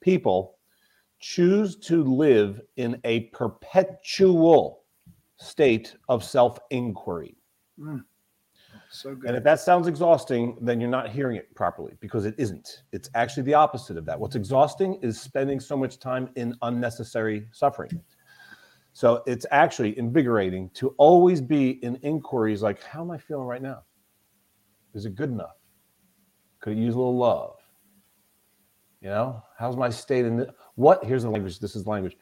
people choose to live in a perpetual state of self inquiry. Mm. So good. And if that sounds exhausting, then you're not hearing it properly because it isn't. It's actually the opposite of that. What's exhausting is spending so much time in unnecessary suffering. So it's actually invigorating to always be in inquiries like, how am I feeling right now? Is it good enough? Could it use a little love? You know, how's my state in the, what? Here's the language. This is language.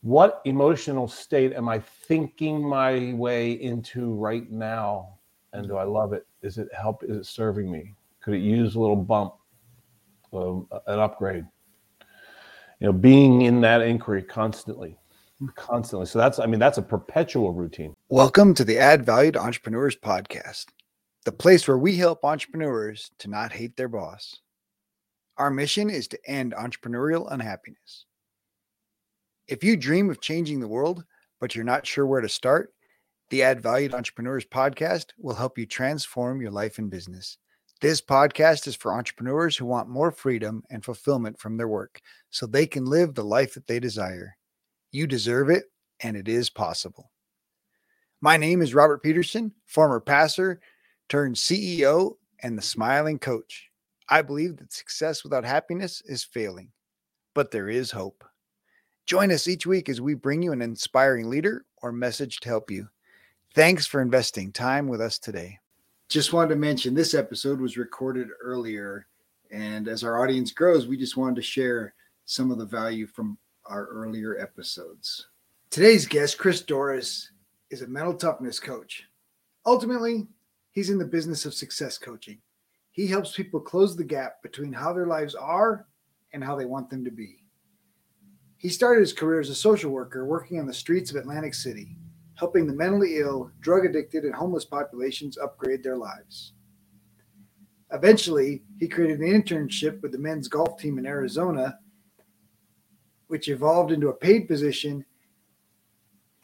What emotional state am I thinking my way into right now? And do I love it? Is it help? Is it serving me? Could it use a little bump, um, an upgrade? You know, being in that inquiry constantly, constantly. So that's, I mean, that's a perpetual routine. Welcome to the Add Value to Entrepreneurs podcast, the place where we help entrepreneurs to not hate their boss. Our mission is to end entrepreneurial unhappiness. If you dream of changing the world, but you're not sure where to start, the Add Value to Entrepreneurs podcast will help you transform your life and business. This podcast is for entrepreneurs who want more freedom and fulfillment from their work so they can live the life that they desire. You deserve it, and it is possible. My name is Robert Peterson, former pastor turned CEO and the smiling coach. I believe that success without happiness is failing, but there is hope. Join us each week as we bring you an inspiring leader or message to help you. Thanks for investing time with us today. Just wanted to mention this episode was recorded earlier. And as our audience grows, we just wanted to share some of the value from our earlier episodes. Today's guest, Chris Dorris, is a mental toughness coach. Ultimately, he's in the business of success coaching. He helps people close the gap between how their lives are and how they want them to be. He started his career as a social worker working on the streets of Atlantic City, helping the mentally ill, drug addicted, and homeless populations upgrade their lives. Eventually, he created an internship with the men's golf team in Arizona, which evolved into a paid position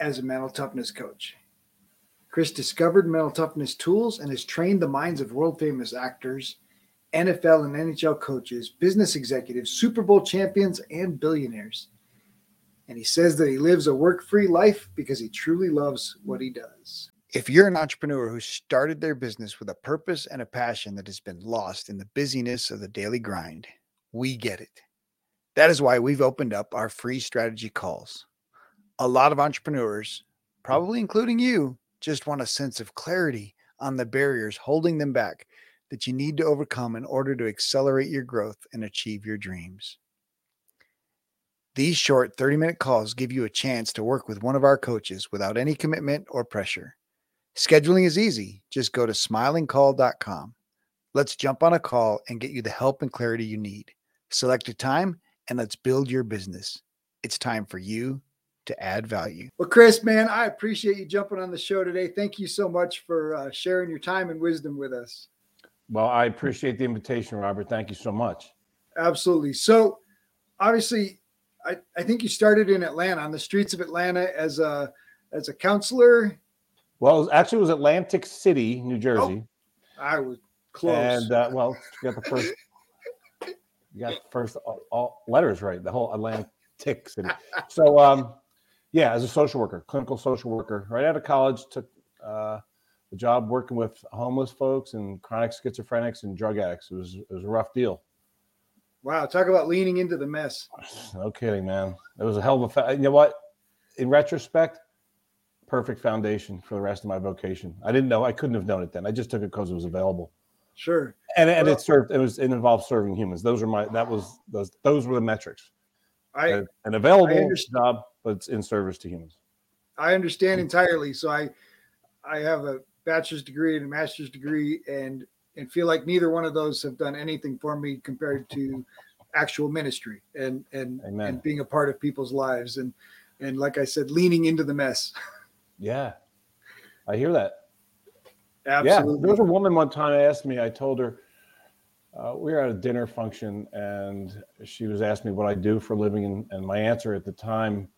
as a mental toughness coach. Chris discovered mental toughness tools and has trained the minds of world famous actors, NFL and NHL coaches, business executives, Super Bowl champions, and billionaires. And he says that he lives a work free life because he truly loves what he does. If you're an entrepreneur who started their business with a purpose and a passion that has been lost in the busyness of the daily grind, we get it. That is why we've opened up our free strategy calls. A lot of entrepreneurs, probably including you, just want a sense of clarity on the barriers holding them back that you need to overcome in order to accelerate your growth and achieve your dreams. These short 30 minute calls give you a chance to work with one of our coaches without any commitment or pressure. Scheduling is easy. Just go to smilingcall.com. Let's jump on a call and get you the help and clarity you need. Select a time and let's build your business. It's time for you to add value. Well, Chris, man, I appreciate you jumping on the show today. Thank you so much for uh, sharing your time and wisdom with us. Well, I appreciate the invitation, Robert. Thank you so much. Absolutely. So, obviously, I, I think you started in Atlanta on the streets of Atlanta as a as a counselor. Well, it was, actually, it was Atlantic City, New Jersey. Oh, I was close. And uh, well, you got the first, you got the first all, all letters right. The whole Atlantic City. So, um, yeah, as a social worker, clinical social worker, right out of college, took uh, a job working with homeless folks and chronic schizophrenics and drug addicts. It was it was a rough deal. Wow, talk about leaning into the mess. No kidding, man. It was a hell of a. Fa- you know what? In retrospect, perfect foundation for the rest of my vocation. I didn't know. I couldn't have known it then. I just took it because it was available. Sure. And and well, it served. It was it involved serving humans. Those are my. That was those. Those were the metrics. I an available job but it's in service to humans. I understand entirely. So I I have a bachelor's degree and a master's degree and and feel like neither one of those have done anything for me compared to actual ministry and and Amen. and being a part of people's lives and and like I said, leaning into the mess. Yeah. I hear that. Absolutely. Yeah. There was a woman one time I asked me, I told her, uh, we were at a dinner function and she was asking me what I do for a living. And, and my answer at the time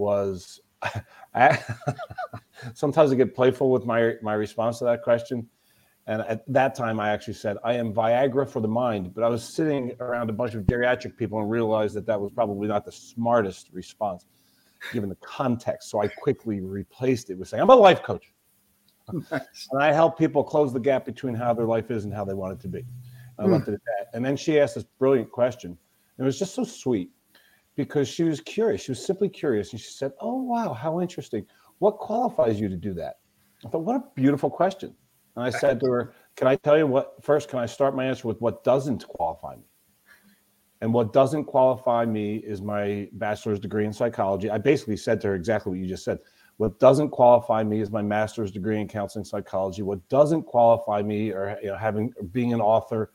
was I, sometimes I get playful with my my response to that question, And at that time, I actually said, I am Viagra for the mind. But I was sitting around a bunch of geriatric people and realized that that was probably not the smartest response given the context. So I quickly replaced it with saying, I'm a life coach. Nice. And I help people close the gap between how their life is and how they want it to be. I Hmm. left it at that. And then she asked this brilliant question. It was just so sweet because she was curious. She was simply curious. And she said, Oh, wow, how interesting. What qualifies you to do that? I thought, What a beautiful question. And I said to her, Can I tell you what? First, can I start my answer with what doesn't qualify me? And what doesn't qualify me is my bachelor's degree in psychology. I basically said to her exactly what you just said. What doesn't qualify me is my master's degree in counseling psychology. What doesn't qualify me or you know, having being an author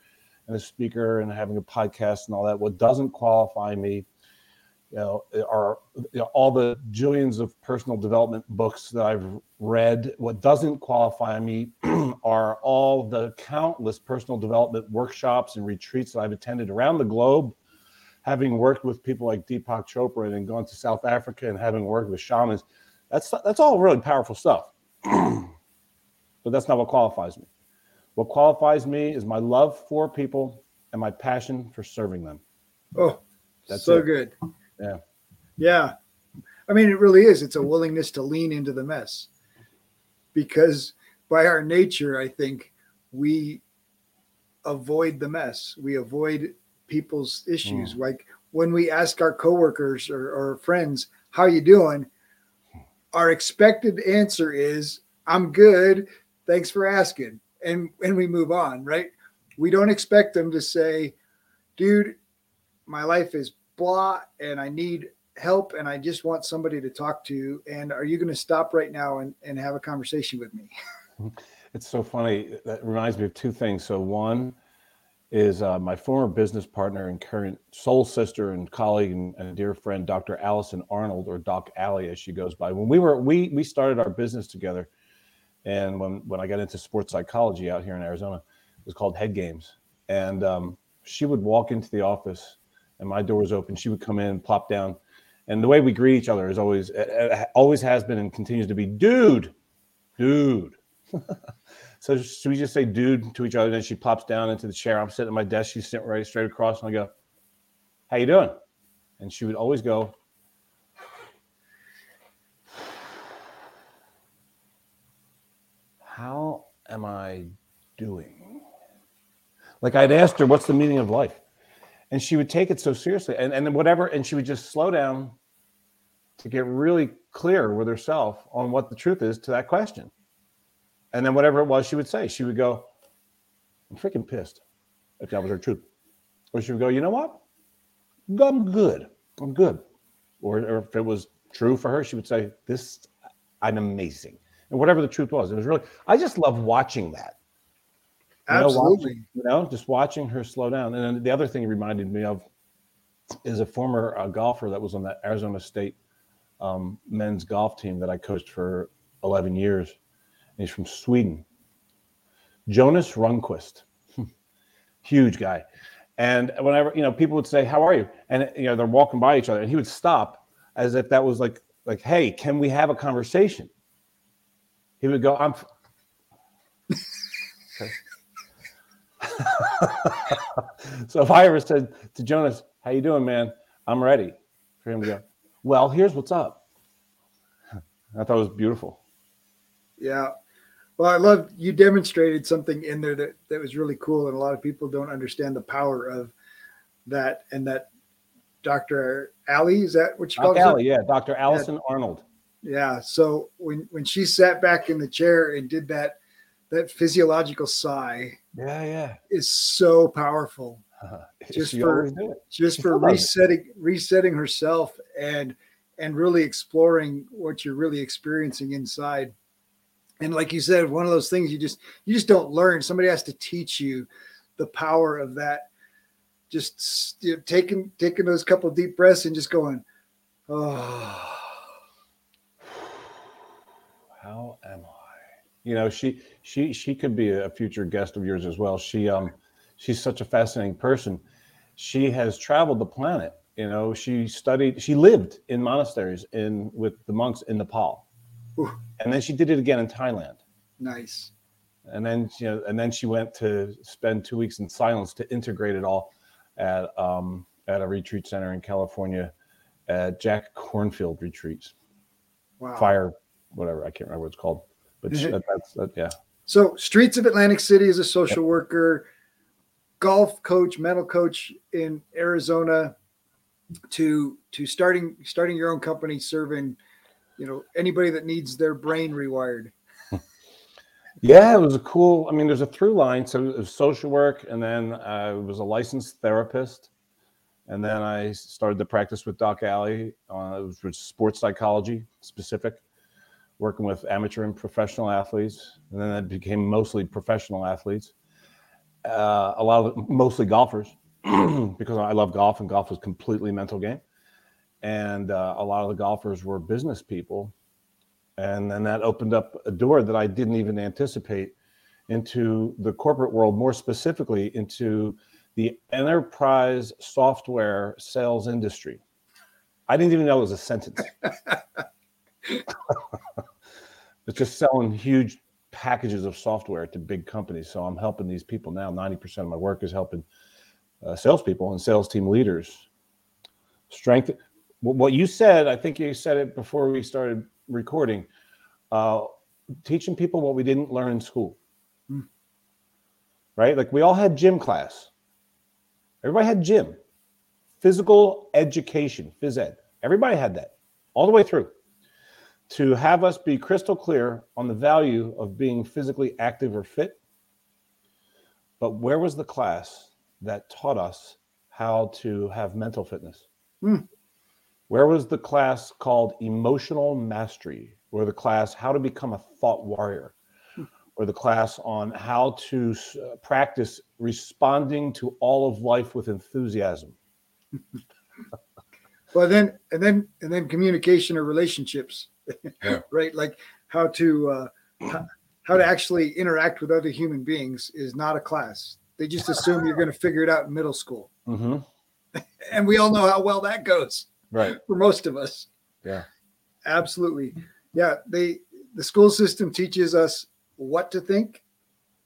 and a speaker and having a podcast and all that. What doesn't qualify me, you know, are you know, all the jillions of personal development books that I've read. What doesn't qualify me are all the countless personal development workshops and retreats that I've attended around the globe. Having worked with people like Deepak Chopra and then gone to South Africa and having worked with shamans, that's that's all really powerful stuff. but that's not what qualifies me. What qualifies me is my love for people and my passion for serving them. Oh, That's so it. good. Yeah. Yeah. I mean, it really is. It's a willingness to lean into the mess because by our nature, I think we avoid the mess. We avoid people's issues. Hmm. Like when we ask our coworkers or, or friends, how you doing? Our expected answer is, I'm good. Thanks for asking. And, and we move on, right? We don't expect them to say, dude, my life is blah and I need help and I just want somebody to talk to. And are you going to stop right now and, and have a conversation with me? It's so funny. That reminds me of two things. So one is uh, my former business partner and current soul sister and colleague and, and dear friend, Dr. Allison Arnold, or Doc Allie, as she goes by. When we were we we started our business together, and when when I got into sports psychology out here in Arizona, it was called Head Games, and um, she would walk into the office, and my door was open. She would come in, plop down, and the way we greet each other is always uh, always has been and continues to be, dude, dude. so should we just say dude to each other? Then she plops down into the chair. I'm sitting at my desk. She's sitting right straight across, and I go, "How you doing?" And she would always go, "How am I doing?" Like I'd asked her, "What's the meaning of life?" And she would take it so seriously, and and whatever, and she would just slow down to get really clear with herself on what the truth is to that question. And then whatever it was she would say, she would go, I'm freaking pissed if that was her truth. Or she would go, you know what? I'm good. I'm good. Or, or if it was true for her, she would say, this, I'm amazing. And whatever the truth was, it was really, I just love watching that. You know, Absolutely. watching- you know, just watching her slow down. And then the other thing it reminded me of is a former uh, golfer that was on the Arizona State um, men's golf team that I coached for 11 years. And he's from Sweden. Jonas Runquist, huge guy. And whenever you know people would say, "How are you?" and you know they're walking by each other, and he would stop as if that was like, like, "Hey, can we have a conversation?" He would go, "I'm." f-" Okay. so if I ever said to Jonas, "How you doing, man?" I'm ready for him to go. Well, here's what's up. I thought it was beautiful. Yeah. Well, I love you demonstrated something in there that, that was really cool. And a lot of people don't understand the power of that. And that Dr. Allie, is that what you call Doc her? Yeah, Dr. Allison Arnold. Yeah. So when, when she sat back in the chair and did that, that physiological sigh Yeah, yeah. is so powerful Just for- just She for does it. resetting, resetting herself and, and really exploring what you're really experiencing inside. And like you said, one of those things you just, you just don't learn. Somebody has to teach you the power of that. Just you know, taking, taking those couple deep breaths and just going, oh, How am I? You know, she she she could be a future guest of yours as well. She um she's such a fascinating person. She has traveled the planet. You know, she studied, she lived in monasteries in with the monks in Nepal. Ooh. And then she did it again in Thailand. nice. and then you know, and then she went to spend two weeks in silence to integrate it all at um, at a retreat center in California, at Jack Kornfield Retreats, Wow. Fire, whatever I can't remember what it's called, but that, that's that, yeah. So, Streets of Atlantic City as a social worker, golf coach, mental coach in Arizona, to to starting starting your own company, serving, you know, anybody that needs their brain rewired. Yeah, it was a cool. I mean, there's a through line. So it was social work, and then I was a licensed therapist, and then I started to practice with Doc Allie. Uh, it was sports psychology specific, working with amateur and professional athletes, and then it became mostly professional athletes. Uh, a lot of mostly golfers, because I love golf, and golf is completely mental game. And uh, a lot of the golfers were business people and then that opened up a door that I didn't even anticipate into the corporate world, more specifically into the enterprise software sales industry. I didn't even know it was a sentence. it's just selling huge packages of software to big companies. So I'm helping these people now. 90% of my work is helping uh, salespeople and sales team leaders strengthen. What you said, I think you said it before we started recording, uh, teaching people what we didn't learn in school. Hmm. Right? Like we all had gym class. Everybody had gym, physical education, phys ed. Everybody had that all the way through. To have us be crystal clear on the value of being physically active or fit. But where was the class that taught us how to have mental fitness? Hmm. Where was the class called Emotional Mastery, or the class How to Become a Thought Warrior, or the class on how to practice responding to all of life with enthusiasm? Well, then and then and then communication or relationships, Yeah. right? Like how to uh, how, how to actually interact with other human beings is not a class. They just assume you're going to figure it out in middle school, Mm-hmm. and we all know how well that goes Right. for most of us. Yeah. Absolutely. Yeah, they the school system teaches us what to think.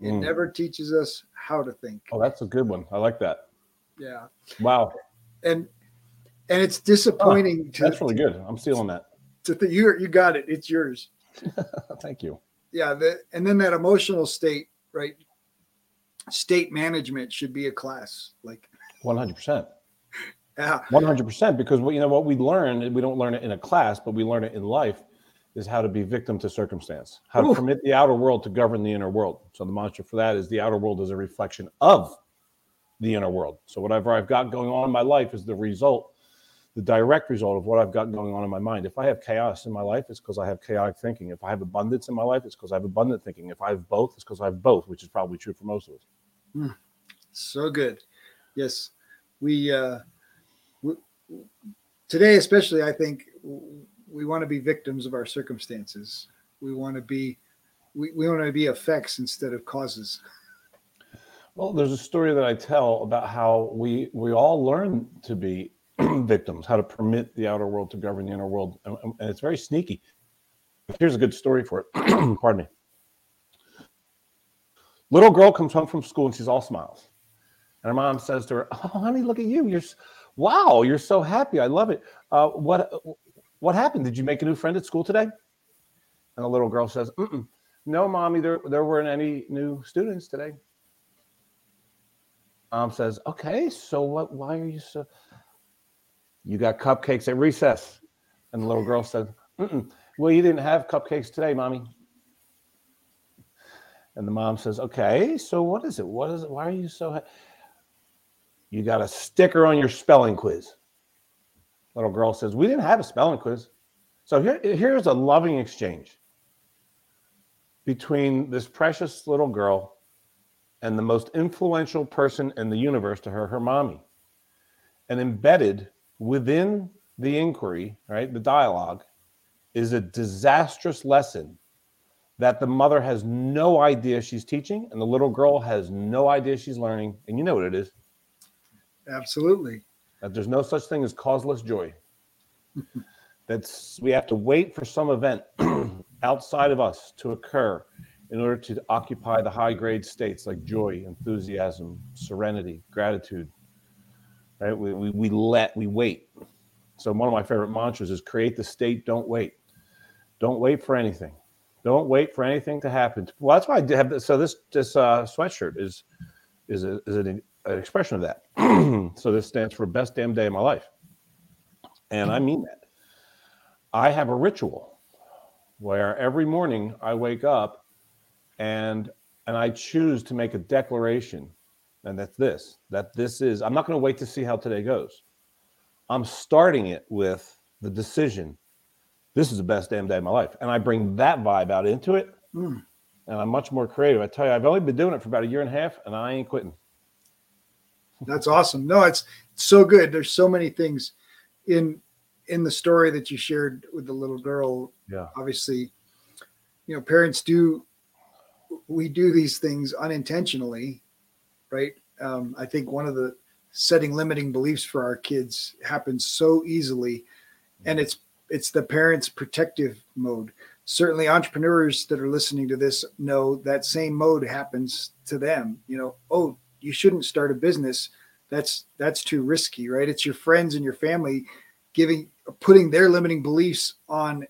It Mm. never teaches us how to think. Oh, that's a good one. I like that. Yeah. Wow. And and it's disappointing to, That's really good. I'm stealing that. To you you got it. It's yours. Thank you. Yeah, the, and then that emotional state, right? State management should be a class. Like 100%. yeah, 100% because what you know what we learn we don't learn it in a class but we learn it in life is how to be victim to circumstance how to permit the outer world to govern the inner world so the mantra for that is the outer world is a reflection of the inner world so whatever i've got going on in my life is the result the direct result of what i've got going on in my mind if i have chaos in my life it's because i have chaotic thinking if i have abundance in my life it's because i have abundant thinking if i have both it's because i have both which is probably true for most of us so good. Yes, we uh, we, today especially, I think we want to be victims of our circumstances. We want to be we, we want to be effects instead of causes. Well, there's a story that I tell about how we we all learn to be victims, how to permit the outer world to govern the inner world, and, and it's very sneaky. Here's a good story for it. Pardon me. Little girl comes home from school and she's all smiles, and her mom says to her, "Oh, honey, look at you! You're wow, you're so happy. I love it. Uh, what what happened? Did you make a new friend at school today?" And the little girl says, Mm-mm, "No, mommy, there there weren't any new students today." Mom says, "Okay, so what? Why are you so? You got cupcakes at recess." And the little girl said, Mm-mm. "Well, you didn't have cupcakes today, mommy." And the mom says, "Okay, so what is it? What is it? Why are you so? Ha- you got a sticker on your spelling quiz." Little girl says, "We didn't have a spelling quiz." So here, here's a loving exchange between this precious little girl and the most influential person in the universe to her, her mommy. And embedded within the inquiry, right, the dialogue, is a disastrous lesson that the mother has no idea she's teaching and the little girl has no idea she's learning. And you know what it is Absolutely. that there's no such thing as causeless joy. That's we have to wait for some event outside of us to occur in order to occupy the high grade states like joy, enthusiasm, serenity, gratitude. Right? We, we, we let, we wait. So, one of my favorite mantras is create the state, don't wait. Don't wait for anything. Don't wait for anything to happen. Well, that's why I have this. So, this, this uh, sweatshirt is, is, a, is an, an expression of that. so, this stands for best damn day of my life. And I mean that. I have a ritual where every morning I wake up and and I choose to make a declaration, and that's this: that this is. I'm not going to wait to see how today goes. I'm starting it with the decision. This is the best damn day of my life, and I bring that vibe out into it, Mm. and I'm much more creative. I tell you, I've only been doing it for about a year and a half, and I ain't quitting. That's awesome. No, it's so good. There's so many things in in the story that you shared with the little girl. Yeah. Obviously, you know, parents do we do these things unintentionally, right? Um, I think one of the setting limiting beliefs for our kids happens so easily, and it's it's the parents' protective mode. Certainly, entrepreneurs that are listening to this know that same mode happens to them. You know, oh, you shouldn't start a business. That's that's too risky, right? It's your friends and your family giving putting their limiting beliefs on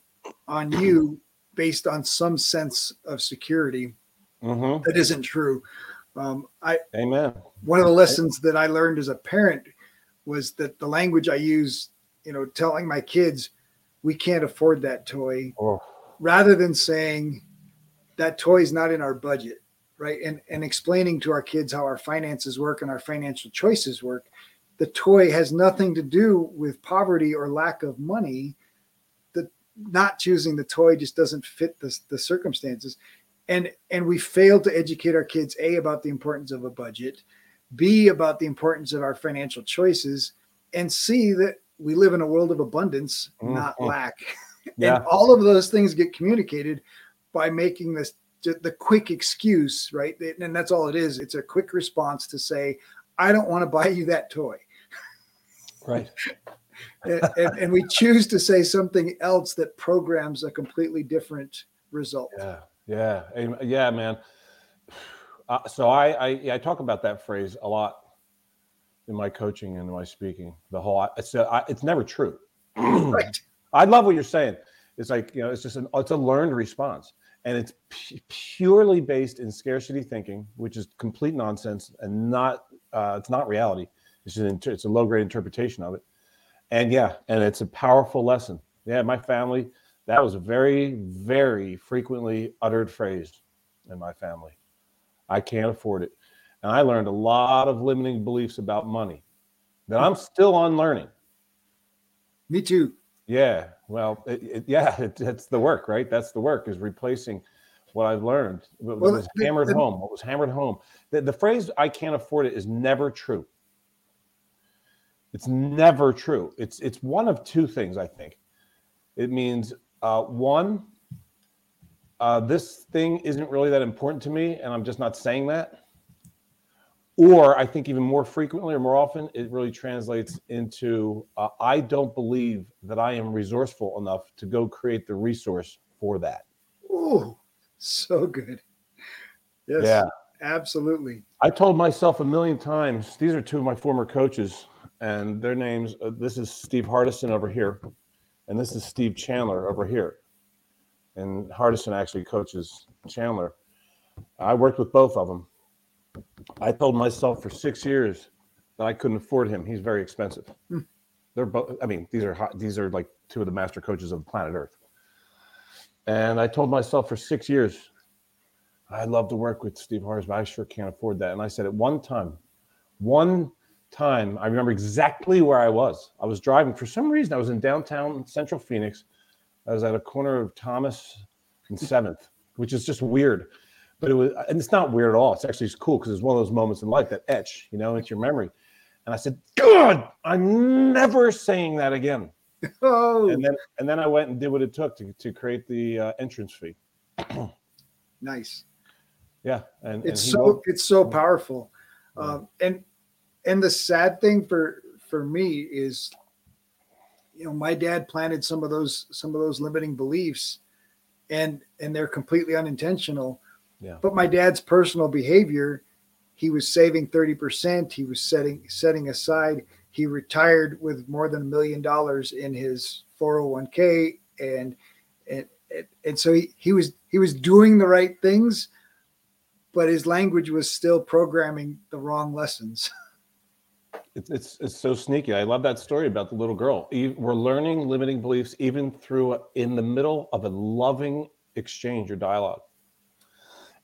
on you based on some sense of security Mm-hmm. that isn't true. Um, I Amen. one of the lessons that I learned as a parent was that the language I use, you know, telling my kids we can't afford that toy, Oh, rather than saying that toy is not in our budget, right? And and explaining to our kids how our finances work and our financial choices work. The toy has nothing to do with poverty or lack of money. The not choosing the toy just doesn't fit the, the circumstances. And and we failed to educate our kids a about the importance of a budget, b about the importance of our financial choices, and c that we live in a world of abundance, not Mhm. lack. yeah. And all of those things get communicated by making this the quick excuse, right? And that's all it is. It's a quick response to say, I don't want to buy you that toy. Right. And, and, and we choose to say something else that programs a completely different result. Yeah, yeah, yeah, man. Uh, so I, I, yeah, I talk about that phrase a lot in my coaching and my speaking. The whole, it's, uh, I, it's never true. Right. I love what you're saying. It's like you know, it's just an, it's a learned response, and it's pu- purely based in scarcity thinking, which is complete nonsense and not, uh, it's not reality. It's an, inter- it's a low grade interpretation of it, and yeah, and it's a powerful lesson. Yeah, my family, that was a very, very frequently uttered phrase in my family. I can't afford it. And I learned a lot of limiting beliefs about money that I'm still unlearning. Me too. Yeah. Well, it, it, yeah, it, it's the work, right? That's the work is replacing what I've learned. What, Well, was the- hammered the- home. What was hammered home. The, the phrase "I can't afford it" is never true. It's never true. It's it's one of two things. I think it means uh, one, uh, this thing isn't really that important to me, and I'm just not saying that. Or I think even more frequently or more often, it really translates into uh, I don't believe that I am resourceful enough to go create the resource for that. Oh, so good. Yes. Yeah. Absolutely. I told myself a million times, these are two of my former coaches, and their names uh, this is Steve Hardison over here, and this is Steve Chandler over here. And Hardison actually coaches Chandler. I worked with both of them. I told myself for six years that I couldn't afford him. He's very expensive. Hmm. They're both, I mean, these are hot, these are like two of the master coaches of planet Earth. And I told myself for six years, I'd love to work with Steve Harris, but I sure can't afford that. And I said at one time, one time, I remember exactly where I was. I was driving for some reason. I was in downtown Central Phoenix. I was at a corner of Thomas and Seventh, which is just weird. But it was, and it's not weird at all. It's actually it's cool because it's one of those moments in life that etch, you know, into your memory. And I said, God, I'm never saying that again. Oh, And then, and then I went and did what it took to, to create the uh, entrance fee. nice. Yeah, and, and it's he so it's so powerful Yeah. um, and and the sad thing for for me is you know my dad planted some of those some of those limiting beliefs and and they're completely unintentional Yeah. But my dad's personal behavior, he was saving 30%. He was setting setting aside. He retired with more than a million dollars in his 401k and and and so he, he was he was doing the right things, but his language was still programming the wrong lessons. It's, it's it's so sneaky. I love that story about the little girl. We're learning limiting beliefs even through in the middle of a loving exchange or dialogue.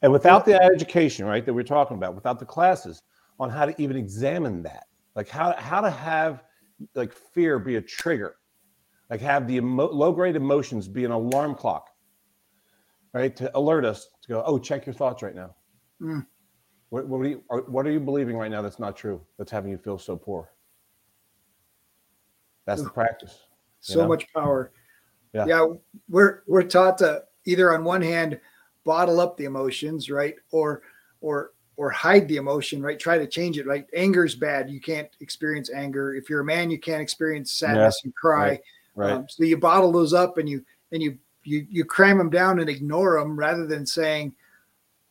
And without the education, right, that we're talking about, without the classes on how to even examine that, like how how to have like fear be a trigger, like have the emo- low grade emotions be an alarm clock, right, to alert us to go, oh, check your thoughts right now. Mm. What, what, are you, are- what are you believing right now that's not true? That's having you feel so poor. That's the practice. so know? much power. Yeah. yeah, we're we're taught to either on one hand bottle up the emotions, right, or or or hide the emotion, right? Try to change it, right? Anger's bad. You can't experience anger. If you're a man, you can't experience sadness and cry. right, Right. Um, so you bottle those up and you and you you you cram them down and ignore them rather than saying,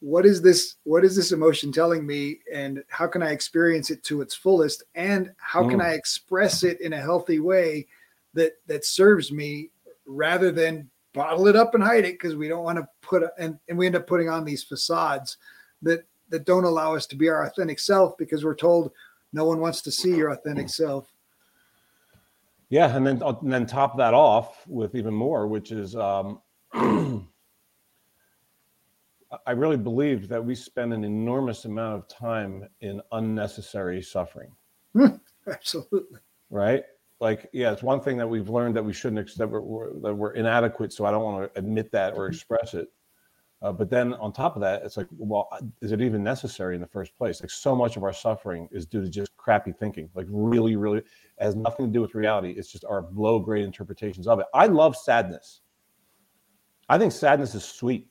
what is this? What is this emotion telling me, and how can I experience it to its fullest? And how can Mm. I express it in a healthy way that that serves me, rather than bottle it up and hide it because we don't want to put and and we end up putting on these facades that that don't allow us to be our authentic self because we're told no one wants to see your authentic self. yeah. And then, and then top that off with even more, which is um, I really believe that we spend an enormous amount of time in unnecessary suffering. Hmm, absolutely. right? Like, yeah, it's one thing that we've learned that we shouldn't that we're, we're that we're inadequate. So I don't want to admit that or mm-hmm. express it. Uh, but then on top of that, it's like, well, uh, is it even necessary in the first place? Like, so much of our suffering is due to just crappy thinking. Like, really, really has nothing to do with reality. It's just our low grade interpretations of it. I love sadness. I think sadness is sweet.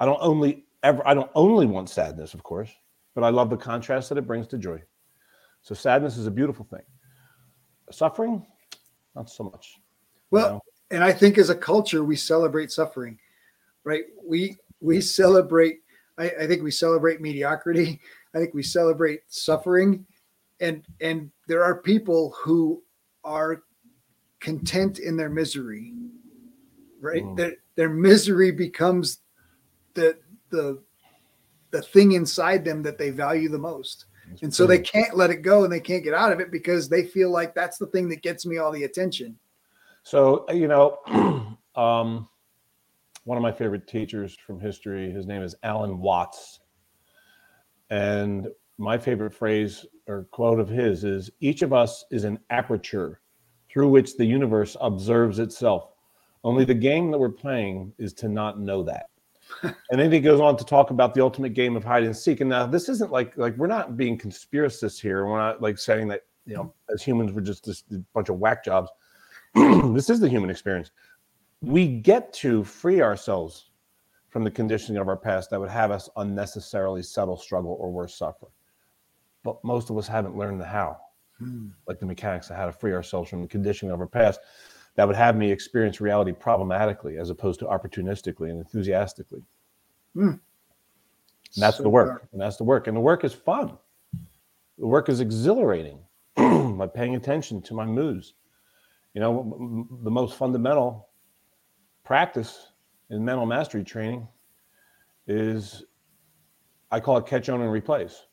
I don't only ever. I don't only want sadness, of course, but I love the contrast that it brings to joy. So sadness is a beautiful thing. Suffering, not so much. you Well, know? and I think as a culture we celebrate suffering, right? We we celebrate. I, I think we celebrate mediocrity. I think we celebrate suffering, and and there are people who are content in their misery, right? Mm. Their their misery becomes the the the thing inside them that they value the most. It's And so they can't let it go and they can't get out of it because they feel like that's the thing that gets me all the attention. So you know, um, one of my favorite teachers from history. His name is Alan Watts, and my favorite phrase or quote of his is, "Each of us is an aperture through which the universe observes itself. Only the game that we're playing is to not know that." And then he goes on to talk about the ultimate game of hide and seek. And now this isn't like like we're not being conspiracists here. We're not like saying that you know as humans we're just this bunch of whack jobs. this is the human experience. We get to free ourselves from the conditioning of our past that would have us unnecessarily settle, struggle, or worse, suffer. But most of us haven't learned the how, hmm. like the mechanics of how to free ourselves from the conditioning of our past that would have me experience reality problematically as opposed to opportunistically and enthusiastically. Hmm. And that's So the work. And that's the work. And the work is fun. The work is exhilarating by paying attention to my moods. You know, m- m- the most fundamental practice in mental mastery training is I call it catch, own, and replace.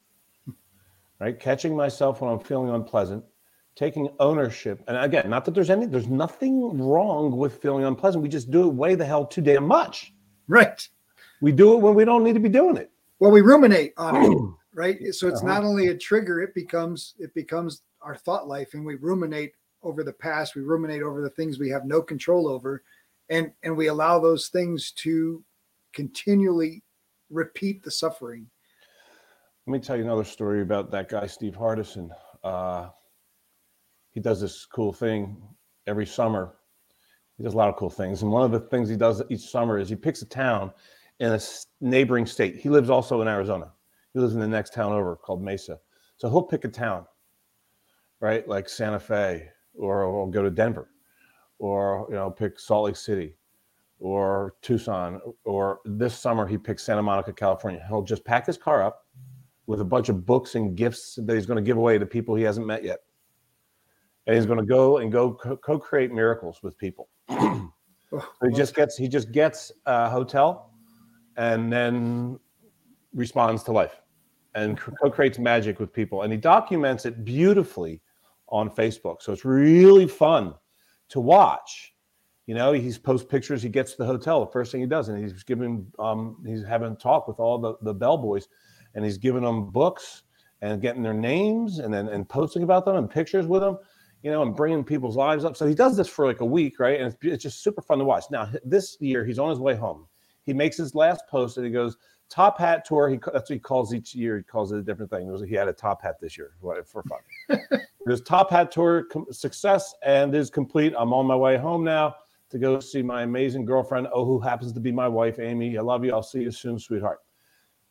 Right? Catching myself when I'm feeling unpleasant, taking ownership. And again, not that there's any, there's nothing wrong with feeling unpleasant. We just do it way the hell too damn much. Right. We do it when we don't need to be doing it. Well, we ruminate on it, right? So it's Uh-huh. not only a trigger, it becomes it becomes our thought life and we ruminate over the past, we ruminate over the things we have no control over and and we allow those things to continually repeat the suffering. Let me tell you another story about that guy, Steve Hardison. Uh, he does this cool thing every summer. He does a lot of cool things. And one of the things he does each summer is he picks a town in a neighboring state. He lives also in Arizona. He lives in the next town over called Mesa. So he'll pick a town, right? Like Santa Fe, or, go to Denver, or you know, pick Salt Lake City, or Tucson, or this summer he picks Santa Monica, California. He'll just pack his car up with a bunch of books and gifts that he's going to give away to people he hasn't met yet. And he's going to go and go co create miracles with people. so he just gets he just gets a hotel and then responds to life and co-creates magic with people. And he documents it beautifully on facebook. So it's really fun to watch. You know he's post pictures he gets to the hotel the first thing he does and he's giving um, he's having a talk with all the, the bellboys and he's giving them books and getting their names and then and posting about them and pictures with them you know and bringing people's lives up so he does this for like a week right and it's, it's just super fun to watch now this year he's on his way home he makes his last post and he goes top hat tour. He that's what he calls each year. He calls it a different thing. Was, he had a top hat this year for fun. His top hat tour com- success and is complete. I'm on my way home now to go see my amazing girlfriend. Oh, who happens to be my wife, Amy. I love you. I'll see you soon, sweetheart.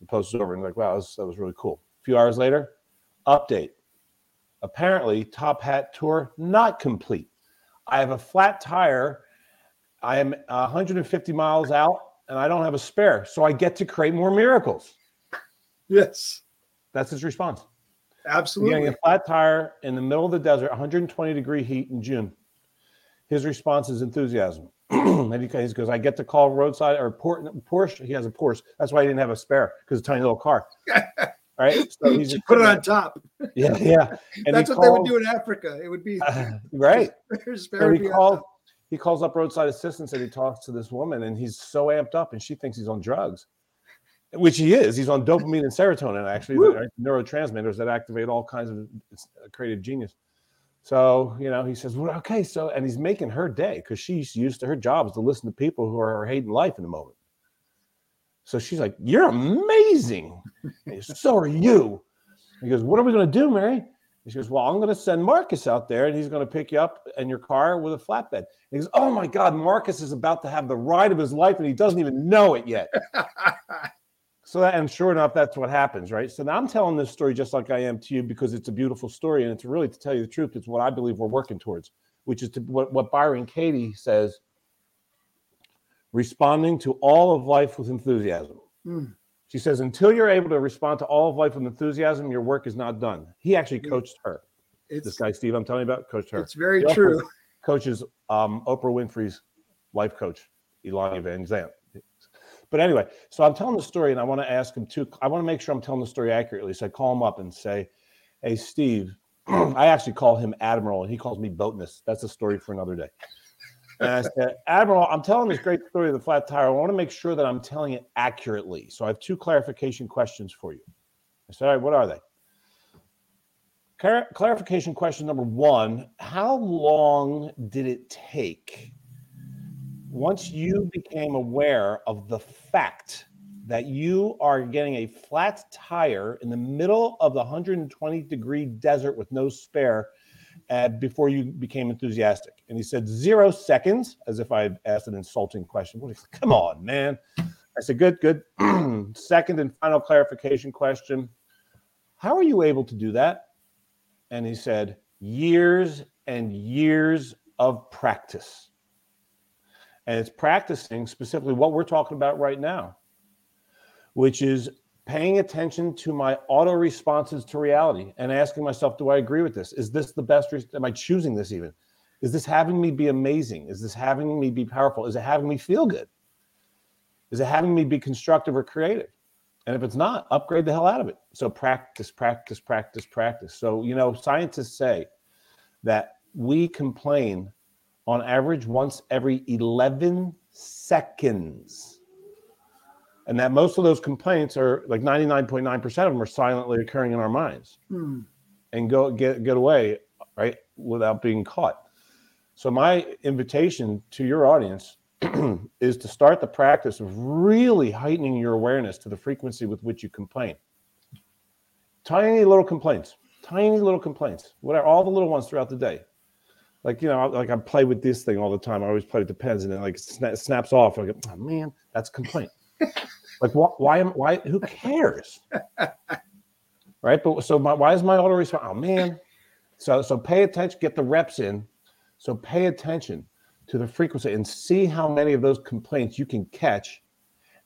The post is over and like, wow, that was, that was really cool. A few hours later, update. Apparently, top hat tour not complete. I have a flat tire. I am 150 miles out and I don't have a spare. So I get to create more miracles. Yes. That's his response. Absolutely. Getting a flat tire in the middle of the desert, 120 degree heat in June. His response is enthusiasm. and he goes, I get to call roadside or Porsche. He has a Porsche. That's why he didn't have a spare because it's a tiny little car. right. So he's just put it on top. Yeah. Yeah. And That's what called, they would do in Africa. It would be uh, right. So he called, he calls up roadside assistance and he talks to this woman and he's so amped up and she thinks he's on drugs which he is he's on dopamine and serotonin actually neurotransmitters that activate all kinds of creative genius so you know he says well, okay so and he's making her day because she's used to her job is to listen to people who are hating life in the moment so she's like you're amazing so are you he goes what are we going to do mary She goes, Well, I'm going to send Marcus out there and he's going to pick you up in your car with a flatbed. And he goes, Oh my God, Marcus is about to have the ride of his life and he doesn't even know it yet. so, that, and sure enough, that's what happens, right? So now I'm telling this story just like I am to you because it's a beautiful story. And it's really, to tell you the truth, it's what I believe we're working towards, which is to, what, what Byron Katie says responding to all of life with enthusiasm. Mm. She says, until you're able to respond to all of life with enthusiasm, your work is not done. He actually coached her. It's, this guy, Steve, I'm telling you about, coached her. It's very true. Coaches um, Oprah Winfrey's life coach, Elon Van Zandt. But anyway, so I'm telling the story and I want to ask him too. I want to make sure I'm telling the story accurately. So I call him up and say, Hey, Steve, I actually call him Admiral and he calls me Boatness. That's a story for another day. And I said, Admiral, I'm telling this great story of the flat tire. I want to make sure that I'm telling it accurately. So I have two clarification questions for you. I said, All right, what are they? Clar- clarification question number one How long did it take once you became aware of the fact that you are getting a flat tire in the middle of the 120 degree desert with no spare uh, before you became enthusiastic? And he said, zero seconds, as if I had asked an insulting question. Come on, man. I said, good, good. Second and final clarification question How are you able to do that? And he said, years and years of practice. And it's practicing specifically what we're talking about right now, which is paying attention to my auto responses to reality and asking myself, do I agree with this? Is this the best? Re- am I choosing this even? Is this having me be amazing? Is this having me be powerful? Is it having me feel good? Is it having me be constructive or creative? And if it's not, upgrade the hell out of it. So practice, practice, practice, practice. So, you know, scientists say that we complain on average once every 11 seconds and that most of those complaints are like 99.9% of them are silently occurring in our minds. Hmm. and go get get away right without being caught. So my invitation to your audience is to start the practice of really heightening your awareness to the frequency with which you complain. Tiny little complaints tiny little complaints whatever all the little ones throughout the day. Like you know like i play with this thing all the time. I always play with the pens and then like it snaps off. Like oh man that's a complaint like, wh- why am why? Who cares? right. But so my, why is my auto response? Oh man. So so pay attention. Get the reps in. So pay attention to the frequency and see how many of those complaints you can catch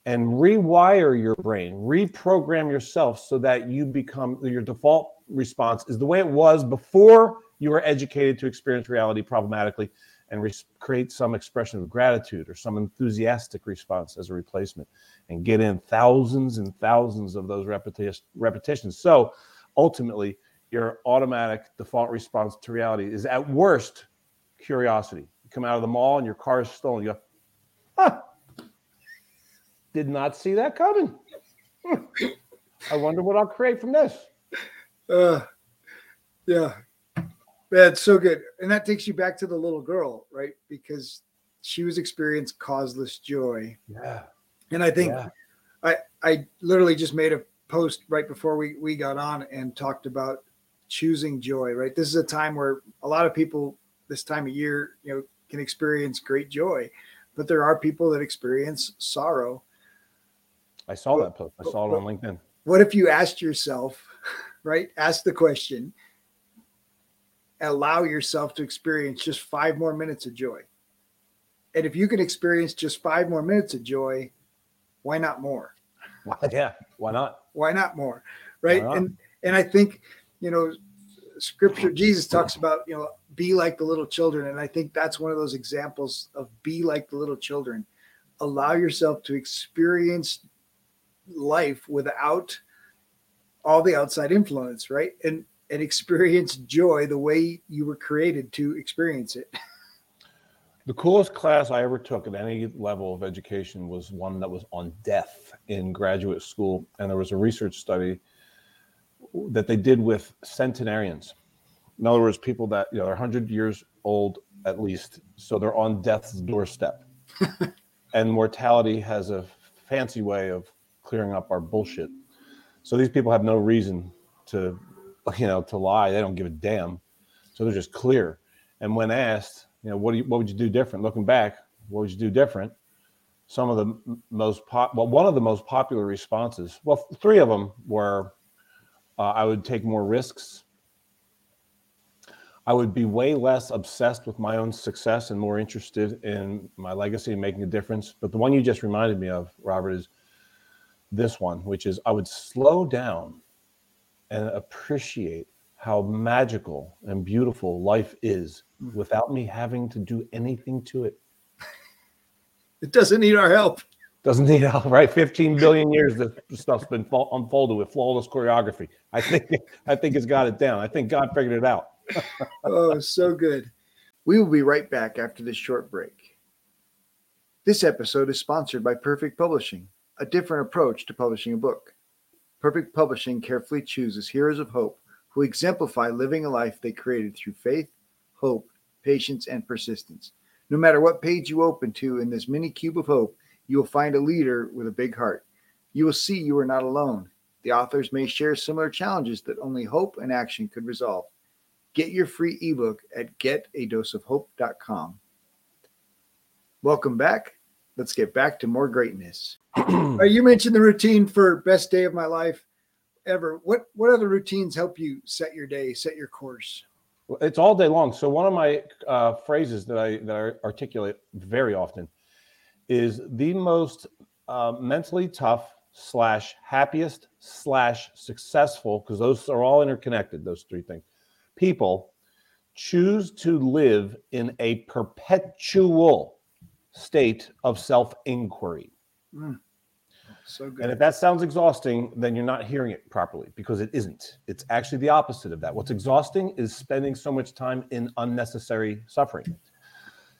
and rewire your brain, reprogram yourself so that you become your default response is the way it was before you were educated to experience reality problematically and re- create some expression of gratitude or some enthusiastic response as a replacement and get in thousands and thousands of those repeti- repetitions. So ultimately, your automatic default response to reality is at worst curiosity. You come out of the mall and your car is stolen. You go, huh, did not see that coming. I wonder what I'll create from this. Uh, yeah, that's so good. And that takes you back to the little girl, right? Because she was experiencing causeless joy. Yeah. And I think Yeah. I I literally just made a post right before we we got on and talked about choosing joy, right? This is a time where a lot of people this time of year, you know, can experience great joy, but there are people that experience sorrow. I saw that post. I saw it on LinkedIn. What if you asked yourself, right? Ask the question, allow yourself to experience just five more minutes of joy. And if you can experience just five more minutes of joy, why not more? Why- Yeah. Why not? Why not more? Right. not? And and I think, you know, scripture, Jesus talks about, you know, be like the little children. And I think that's one of those examples of be like the little children. Allow yourself to experience life without all the outside influence, right? And and experience joy the way you were created to experience it. The coolest class I ever took at any level of education was one that was on death in graduate school. And there was a research study that they did with centenarians. In other words, people that, you know, they're 100 years old at least. So they're on death's doorstep. and mortality has a fancy way of clearing up our bullshit. So these people have no reason to, you know, to lie. They don't give a damn. So they're just clear. And when asked, you know, what do you, what would you do different? Looking back, what would you do different? Some of the most pop, well, one of the most popular responses, well, three of them were, uh, I would take more risks. I would be way less obsessed with my own success and more interested in my legacy and making a difference. But the one you just reminded me of, Robert, is this one, which is I would slow down and appreciate how magical and beautiful life is mm. without me having to do anything to it. It doesn't need our help. Doesn't need help, right? 15 billion years this stuff's been unfolded with flawless choreography. I think I think it's got it down. I think God figured it out. oh, so good. We will be right back after this short break. This episode is sponsored by Perfect Publishing, a different approach to publishing a book. Perfect Publishing carefully chooses heroes of hope who exemplify living a life they created through faith, hope, patience, and persistence. No matter what page you open to in this mini cube of hope, you will find a leader with a big heart. You will see you are not alone. The authors may share similar challenges that only hope and action could resolve. Get your free ebook at getadoseofhope.com. Welcome back. Let's get back to more greatness. You mentioned the routine for best day of my life ever. What what other routines help you set your day, set your course? Well, It's all day long. So one of my uh, phrases that I that I articulate very often is the most uh, mentally tough slash happiest slash successful because those are all interconnected. Those three things. People choose to live in a perpetual state of self inquiry. Mm. So good. And if that sounds exhausting, then you're not hearing it properly because it isn't. It's actually the opposite of that. What's exhausting is spending so much time in unnecessary suffering.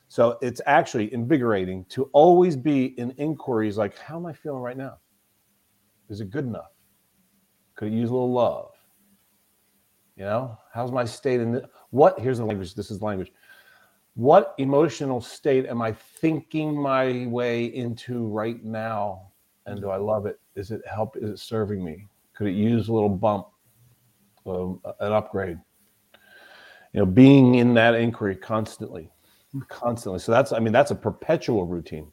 So it's actually invigorating to always be in inquiries like, how am I feeling right now? Is it good enough? Could it use a little love? You know, how's my state in the, what? Here's the language. This is language. What emotional state am I thinking my way into right now? and do I love it? Is it help? Is it serving me? Could it use a little bump, um, an upgrade? You know, being in that inquiry constantly, constantly. So that's, I mean, that's a perpetual routine.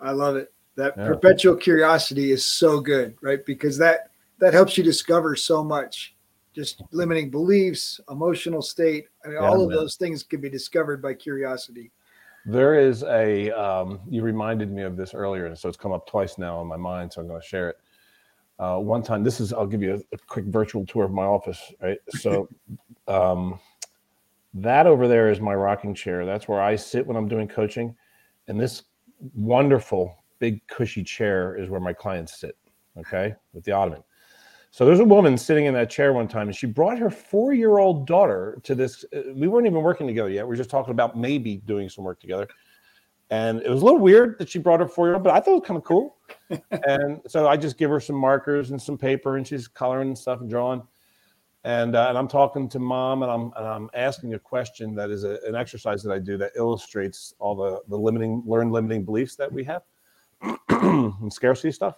I love it. That Yeah. perpetual curiosity is so good, right? Because that that helps you discover so much. Just limiting beliefs, emotional state, I mean, Yeah, all of man. those things can be discovered by curiosity. There is a, um, you reminded me of this earlier, and so it's come up twice now in my mind, so I'm going to share it. Uh, one time, this is, I'll give you a, a quick virtual tour of my office, right? So, um, that over there is my rocking chair. That's where I sit when I'm doing coaching. And this wonderful, big, cushy chair is where my clients sit, okay, with the ottoman. So there's a woman sitting in that chair one time, and she brought her four-year-old daughter to this. uh, We weren't even working together yet. We were just talking about maybe doing some work together. And it was a little weird that she brought her four-year-old, but I thought it was kind of cool. and so I just give her some markers and some paper, and she's coloring and stuff and drawing. And, uh, and I'm talking to mom, and I'm and I'm asking a question that is a, an exercise that I do that illustrates all the the limiting learned limiting beliefs that we have and scarcity stuff.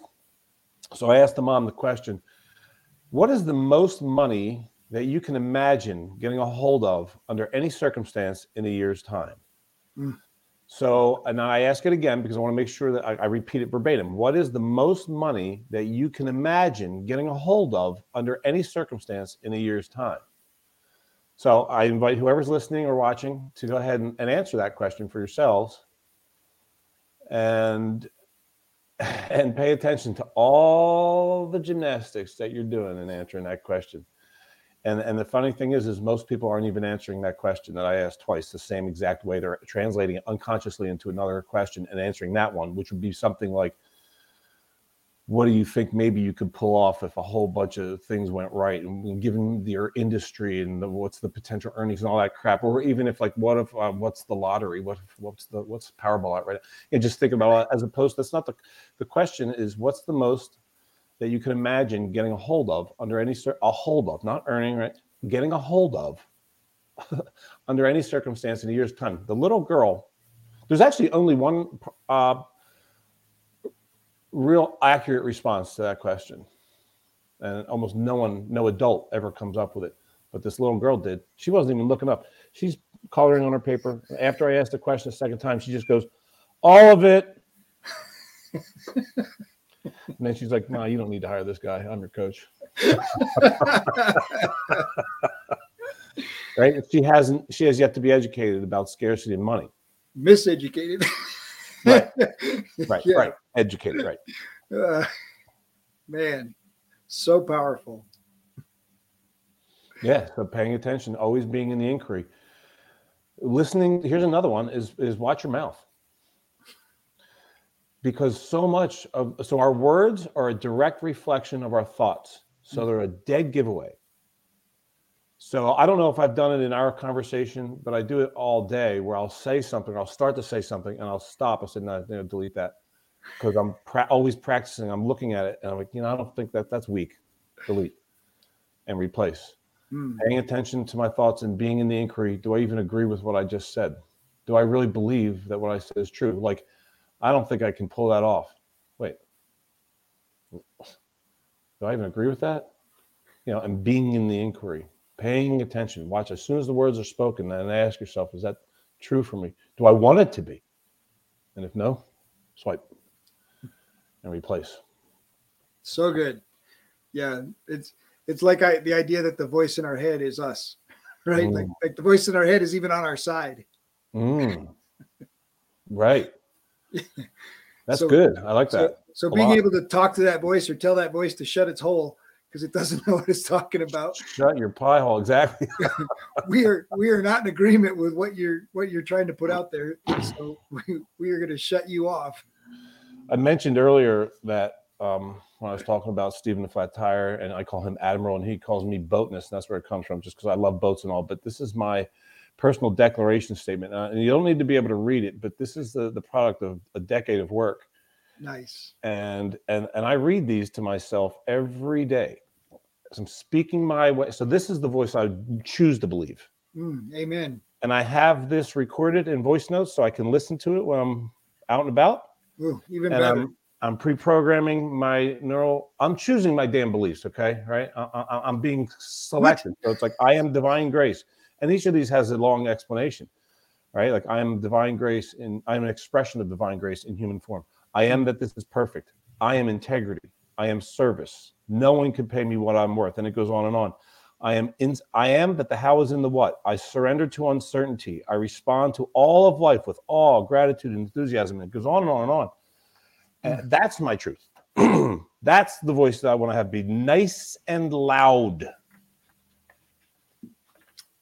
So I asked the mom the question what is the most money that you can imagine getting a hold of under any circumstance in a year's time? Mm. So, and I ask it again because I want to make sure that I, I repeat it verbatim. What is the most money that you can imagine getting a hold of under any circumstance in a year's time? So, I invite whoever's listening or watching to go ahead and, and answer that question for yourselves. And and pay attention to all the gymnastics that you're doing in answering that question. And and the funny thing is, is most people aren't even answering that question that I asked twice, the same exact way. They're translating it unconsciously into another question and answering that one, which would be something like, "What do you think maybe you could pull off if a whole bunch of things went right, and given your industry and the, what's the potential earnings and all that crap, or even if like, what if uh, what's the lottery? What if, what's the what's Powerball at right now? And just think about it as opposed. That's not the the question. Is what's the most that you can imagine getting a hold of under any a hold of, not earning, right? Getting a hold of under any circumstance in a year's time. The little girl, there's actually only one uh, real accurate response to that question, and almost no one, no adult ever comes up with it. But this little girl did. She wasn't even looking up. She's coloring on her paper. After I asked the question a second time, she just goes, "All of it." And then she's like, "No, you don't need to hire this guy. I'm your coach." right? She hasn't. She has yet to be educated about scarcity and money. Miseducated. Right. Right. Yeah. Right. Educated. Right. Uh, man, so powerful. Yeah. So paying attention, always being in the inquiry, listening. Here's another one: is is watch your mouth. Because so much of so our words are a direct reflection of our thoughts. So they're a dead giveaway. So I don't know if I've done it in our conversation, but I do it all day where I'll say something, I'll start to say something, and I'll stop. I said, no, delete that because I'm pra- always practicing. I'm looking at it, and I'm like, you know, I don't think that that's weak. Delete and replace. Hmm. Paying attention to my thoughts and being in the inquiry. Do I even agree with what I just said? Do I really believe that what I said is true? Like, I don't think I can pull that off. Wait, do I even agree with that? You know, and being in the inquiry, paying attention. Watch as soon as the words are spoken, then ask yourself, is that true for me? Do I want it to be? And if no, swipe and replace. So good. Yeah, it's it's like I the idea that the voice in our head is us, right? Like Mm. like the voice in our head is even on our side. Mm. right. That's So- good. I like that. so A being lot. able to talk to that voice or tell that voice to shut its hole because it doesn't know what it's talking about. Shut your pie hole. Exactly. We are we are not in agreement with what you're what you're trying to put out there. So we, we are going to shut you off. I mentioned earlier that um, when I was talking about Stephen the Flat Tire, and I call him Admiral, and he calls me Boatness, and that's where it comes from, just because I love boats and all. But this is my personal declaration statement, uh, and you don't need to be able to read it, but this is the the product of a decade of work, Nice. and and and I read these to myself every day. So I'm speaking my way. So this is the voice I choose to believe, Mm, amen. and I have this recorded in voice notes, so I can listen to it when I'm out and about. Ooh, even and better. I'm I'm pre-programming my neural. I'm choosing my damn beliefs. Okay, right? I, I'm being selected. So it's like I am divine grace, and each of these has a long explanation, right? Like I am divine grace, and I am an expression of divine grace in human form. I am that this is perfect. I am integrity. I am service. No one can pay me what I'm worth, and it goes on and on. I am in I am but the how is in the what. I surrender to uncertainty. I respond to all of life with awe, gratitude, and enthusiasm. And it goes on and on and on. And hmm. that's my truth. that's the voice that I want to have be nice and loud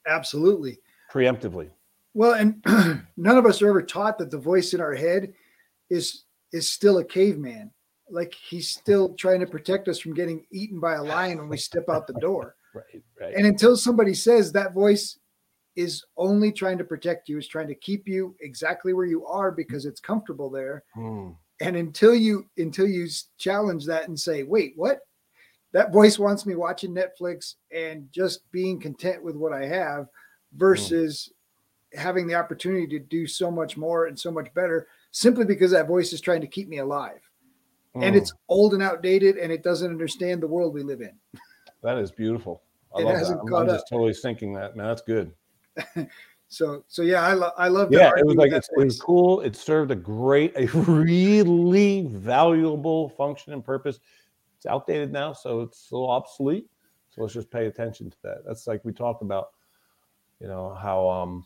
Absolutely. preemptively. Well, and none of us are ever taught that the voice in our head is is still a caveman. Like he's still trying to protect us from getting eaten by a lion when we step out the door. Right, right. And until somebody says that voice is only trying to protect you, is trying to keep you exactly where you are because it's comfortable there. Hmm. And until you until you challenge that and say, "Wait, what?" That voice wants me watching Netflix and just being content with what I have versus having the opportunity to do so much more and so much better simply because that voice is trying to keep me alive. And Hmm. it's old and outdated and it doesn't understand the world we live in. that is beautiful. I It love that. hasn't I'm, caught I'm just totally thinking that, man. That's good. So so yeah, I love I love Yeah, it was like it's, it was cool. It served a great, a really valuable function and purpose. It's outdated now, so it's a little obsolete. So let's just pay attention to that. That's like we talk about, you know, how um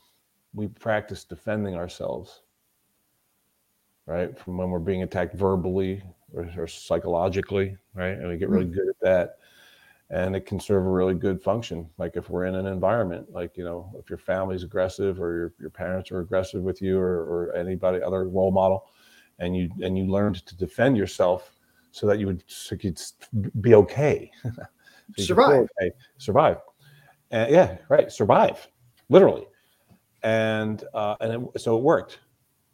we practice defending ourselves, right? From when we're being attacked verbally or, or psychologically, right? And we get really good at that. And it can serve a really good function. Like if we're in an environment, like, you know, if your family's aggressive or your, your parents are aggressive with you or, or anybody other role model, and you and you learned to defend yourself so that you would so could be okay. So you could feel Survive. okay, survive. And yeah, right. Survive, literally. And uh, and it, so it worked,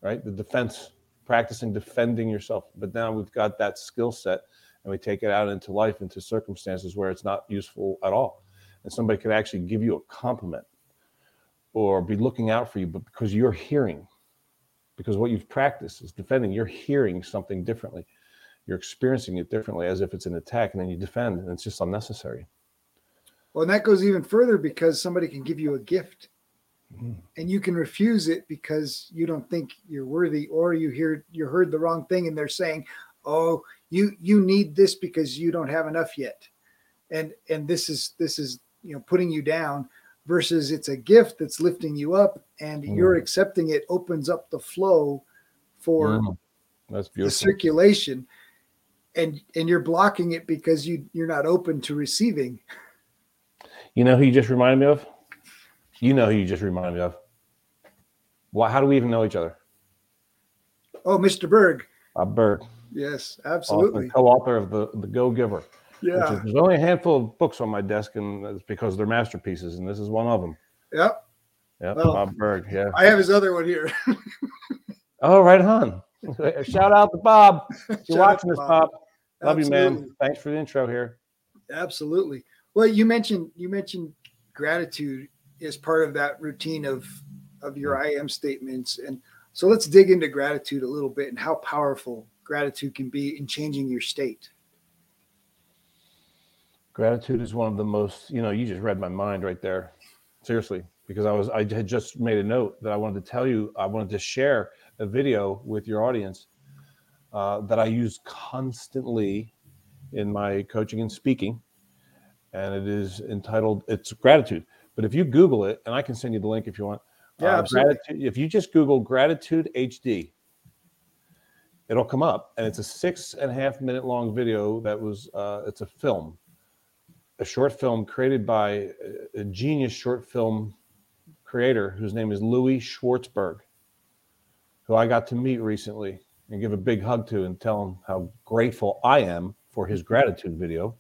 right? The defense, practicing defending yourself. But now we've got that skill set, and we take it out into life, into circumstances where it's not useful at all. And somebody could actually give you a compliment or be looking out for you, but because you're hearing, because what you've practiced is defending, you're hearing something differently. You're experiencing it differently as if it's an attack, and then you defend, and it's just unnecessary. Well, and that goes even further because somebody can give you a gift. And you can refuse it because you don't think you're worthy or you hear you heard the wrong thing and they're saying, "Oh, you you need this because you don't have enough yet." And and this is this is, you know, putting you down versus it's a gift that's lifting you up and you're accepting it opens up the flow for Mm. That's the beautiful. circulation and and you're blocking it because you you're not open to receiving You know who you just reminded me of? You know who you just reminded me of. Why? How do we even know each other? oh mr burg Bob Burg, yes absolutely co-author of the the Go Giver. Yeah is, there's only a handful of books on my desk, and it's because they're masterpieces, and this is one of them. yep Yeah, Well, Bob Burg. Yeah. i have his other one here Oh, right on. Shout out to Bob. You're watching this, Bob. Love you, man. Thanks for the intro here. absolutely well you mentioned you mentioned gratitude as part of that routine of of your i am statements and so let's dig into gratitude a little bit and how powerful gratitude can be in changing your state Gratitude is one of the most, you know, you just read my mind right there. Seriously, because I was, I had just made a note that I wanted to tell you, I wanted to share a video with your audience uh, that I use constantly in my coaching and speaking. And it is entitled, it's gratitude. But if you Google it, and I can send you the link if you want. Yeah, uh, absolutely. gratitude, if you just Google gratitude HD, it'll come up and it's a six and a half minute long video that was, uh, it's a film a short film created by a genius short film creator whose name is Louis Schwartzberg, who I got to meet recently and give a big hug to and tell him how grateful I am for his gratitude video.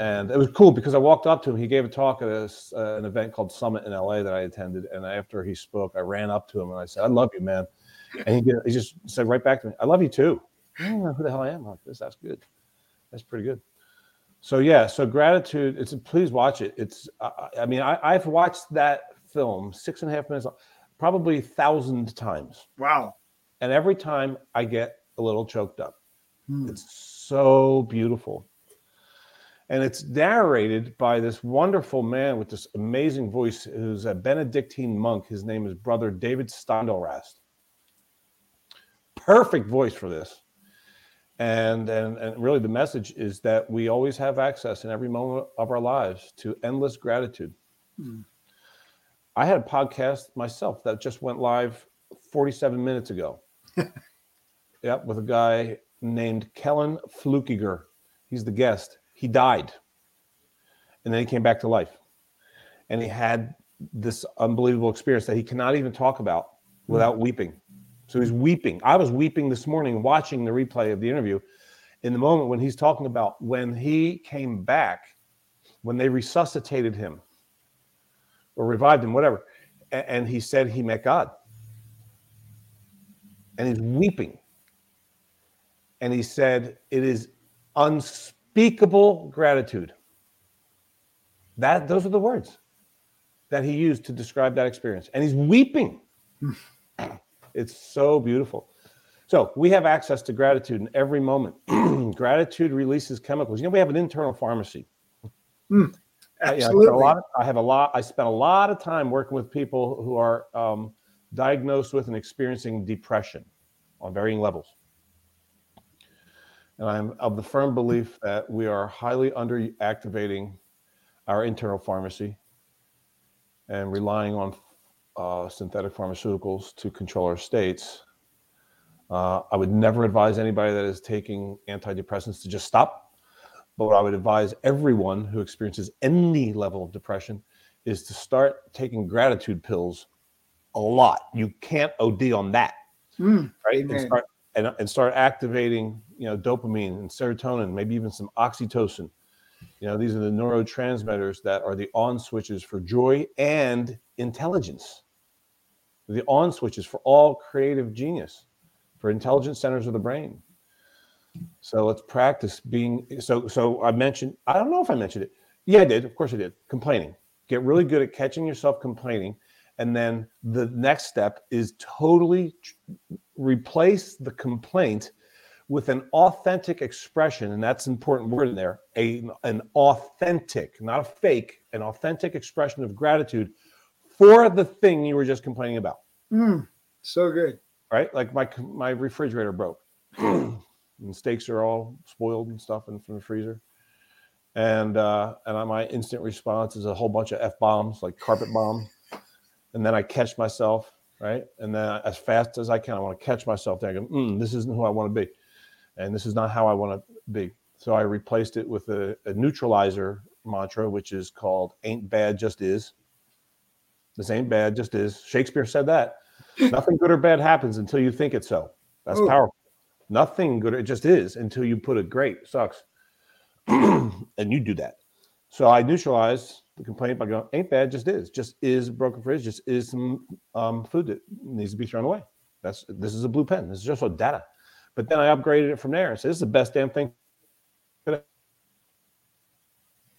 And it was cool because I walked up to him. He gave a talk at a uh, an event called Summit in LA that I attended. And after he spoke, I ran up to him and I said, I love you, man. And he, he just said right back to me, I love you too. I don't know who the hell I am. I'm like this. That's good. That's pretty good. So yeah, so gratitude. It's please watch it. It's I, I mean I, I've watched that film six and a half minutes, probably a thousand times, wow and every time I get a little choked up. Hmm. It's so beautiful, and it's narrated by this wonderful man with this amazing voice, who's a Benedictine monk. His name is Brother David Steindl-Rast. Perfect voice for this And, and and really the message is that we always have access in every moment of our lives to endless gratitude. Hmm. I had a podcast myself that just went live 47 minutes ago. yep, with a guy named Kellan Fluckiger. He's the guest. He died. And then he came back to life. And he had this unbelievable experience that he cannot even talk about without weeping. So he's weeping. I was weeping this morning watching the replay of the interview in the moment when he's talking about when he came back, when they resuscitated him or revived him, whatever. And he said he met God. And he's weeping. And he said, It is unspeakable gratitude. That those are the words that he used to describe that experience. And he's weeping. it's so beautiful. So we have access to gratitude in every moment. gratitude releases chemicals. You know, we have an internal pharmacy. Mm, I- yeah, I, absolutely. a lot of, I have a lot. I spent a lot of time working with people who are um, diagnosed with and experiencing depression on varying levels. And I'm of the firm belief that we are highly underactivating our internal pharmacy and relying on uh, synthetic pharmaceuticals to control our states. Uh, I would never advise anybody that is taking antidepressants to just stop. But what I would advise everyone who experiences any level of depression is to start taking gratitude pills a lot. You can't OD on that, Mm, right? And start and, and start activating, you know, dopamine and serotonin, maybe even some oxytocin. You know, these are the neurotransmitters that are the on switches for joy and intelligence. The on switches for all creative genius, for intelligent centers of the brain. So let's practice being so so I mentioned I don't know if I mentioned it. Yeah, I did. Of course I did. Complaining. Get really good at catching yourself complaining and then the next step is totally replace the complaint with an authentic expression and that's an important word in there a, an authentic not a fake an authentic expression of gratitude for the thing you were just complaining about mm, so good. right? Like my my refrigerator broke, and steaks are all spoiled and stuff in from the freezer, and uh, and my instant response is a whole bunch of f bombs, like carpet bomb, and then I catch myself, right? And then as fast as I can, I want to catch myself. There, I go, mm, this isn't who I want to be, and this is not how I want to be. So I replaced it with a, a neutralizer mantra, which is called "Ain't bad, just is." This ain't bad, just is. Shakespeare said that. Nothing good or bad happens until you think it so. That's Oh. powerful. Nothing good, it just is until you put it great, sucks. and you do that. So I neutralize the complaint by going, ain't bad, just is. Just is broken fridge, just is some um, food that needs to be thrown away. That's this is a blue pen. This is just a data. But then I upgraded it from there and said, this is the best damn thing.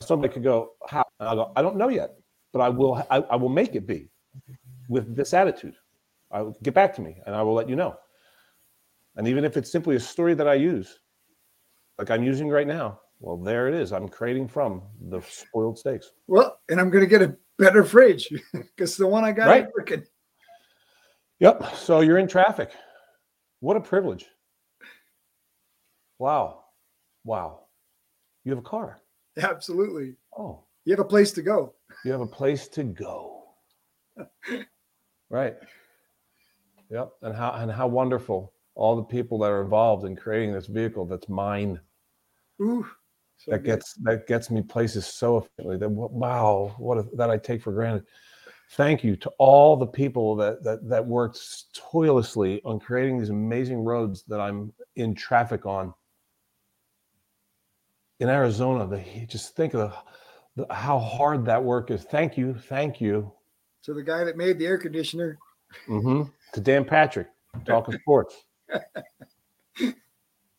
Somebody could go, how? And I'll go, I don't know yet, but I will I, I will make it be with this attitude. I will get back to me and I will let you know. And even if it's simply a story that I use, like I'm using right now, well, there it is. I'm creating from the spoiled steaks. Well, and I'm going to get a better fridge because the one I got Right. working. Yep. So you're in traffic. What a privilege. Wow. Wow. You have a car. Absolutely. Oh, You have a place to go. you have a place to go. Right. Yep. And how and how wonderful all the people that are involved in creating this vehicle that's mine. Ooh. So that good. gets that gets me places so efficiently that wow what a, that i take for granted. Thank you to all the people that that that worked toilously on creating these amazing roads that i'm in traffic on. In arizona they just think of the, the, how hard that work is. Thank you thank you. To the guy that made the air conditioner. hmm to dan patrick talking sports.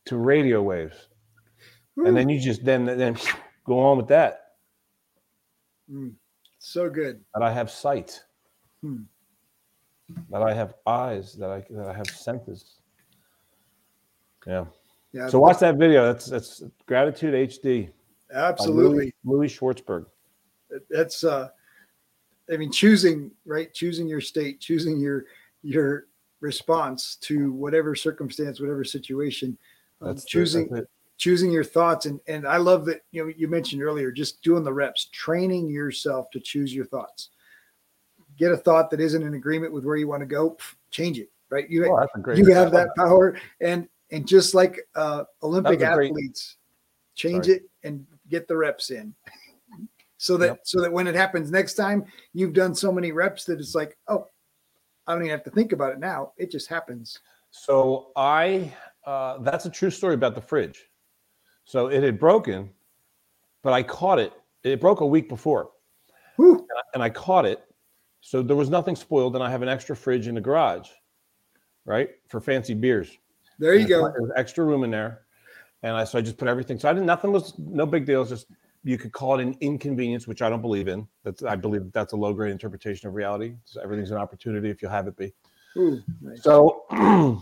To radio waves and then you just then then go on with that Mm, so good. that I have sight, Hmm. that I have eyes, that I that I have senses. Yeah. Yeah. So watch that video. That's that's gratitude HD. absolutely. Louis, Louis Schwartzberg. That's uh I mean choosing, right? Choosing your state, choosing your your response to whatever circumstance, whatever situation. Um, That's the- choosing that's it. choosing your thoughts and and I love that you know you mentioned earlier just doing the reps, training yourself to choose your thoughts. Get a thought that isn't in agreement with where you want to go, change it. Right? You Oh, that's a great. you have that power and and just like uh olympic That was a great- athletes change Sorry. it and get the reps in so that Yep. so that when it happens next time you've done so many reps that it's like oh i don't even have to think about it now it just happens So I, uh, that's a true story about the fridge. So it had broken, but I caught it. It broke a week before, Whew. and I caught it. So there was nothing spoiled, and I have an extra fridge in the garage, right, for fancy beers. there you And go There's extra room in there, and I so I just put everything. So I didn't. Nothing was no big deal. It's just you could call it an inconvenience, which I don't believe in. That's I believe that's a low grade interpretation of reality. So everything's an opportunity if you have it be. Ooh, nice. So,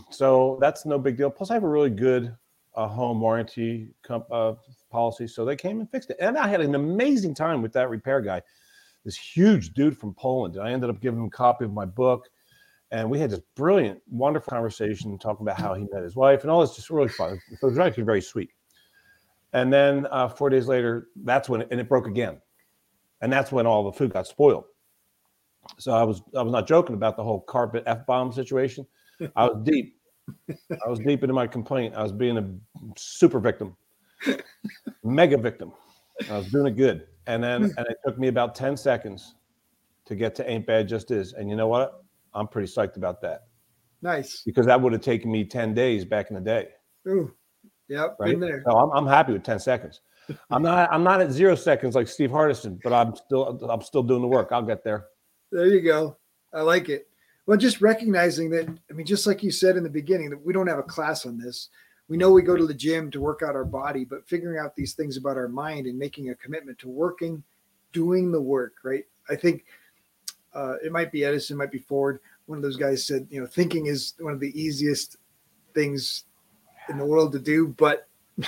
so that's no big deal. Plus, I have a really good uh, home warranty comp, uh, policy, so they came and fixed it, and I had an amazing time with that repair guy, this huge dude from Poland. And I ended up giving him a copy of my book, and we had this brilliant, wonderful conversation talking about how he met his wife and all this, just really fun. So it was actually very sweet. And then uh, four days later, that's when and it broke again, and that's when all the food got spoiled. So I was I was not joking about the whole carpet f bomb situation. I was deep. I was deep into my complaint. I was being a super victim, mega victim. I was doing it good, and then hmm. and it took me about ten seconds to get to ain't bad just is. And you know what? I'm pretty psyched about that nice because that would have taken me ten days back in the day. Ooh. yep Right? been there So I'm, I'm happy with ten seconds. I'm not I'm not at zero seconds like Steve Hardison, but I'm still I'm still doing the work. I'll get there. there you go i like it well just recognizing that i mean just like you said in the beginning that we don't have a class on this we know we go to the gym to work out our body but figuring out these things about our mind and making a commitment to working doing the work right i think uh, it might be edison might be ford one of those guys said you know thinking is one of the easiest things in the world to do but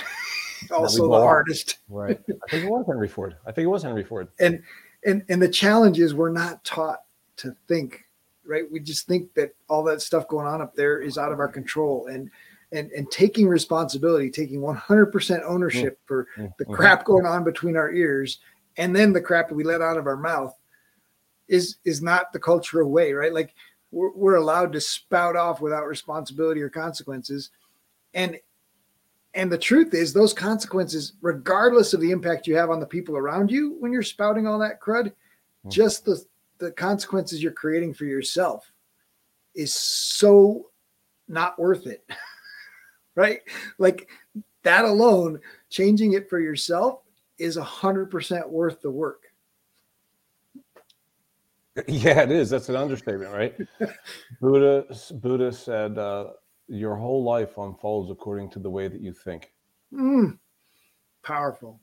also the hardest Right. I think it was Henry Ford. I think it was Henry Ford. and and and the challenge is we're not taught to think right we just think that all that stuff going on up there is out of our control and and and taking responsibility taking 100% ownership for the Mhm. crap going on between our ears and then the crap that we let out of our mouth is is not the cultural way right like we're, we're allowed to spout off without responsibility or consequences and and the truth is those consequences regardless of the impact you have on the people around you when you're spouting all that crud Mhm. just the the consequences you're creating for yourself is so not worth it right like that alone changing it for yourself is a hundred percent worth the work Yeah, it is. That's an understatement, right? Buddha Buddha said, uh, "Your whole life unfolds according to the way that you think." Mm, powerful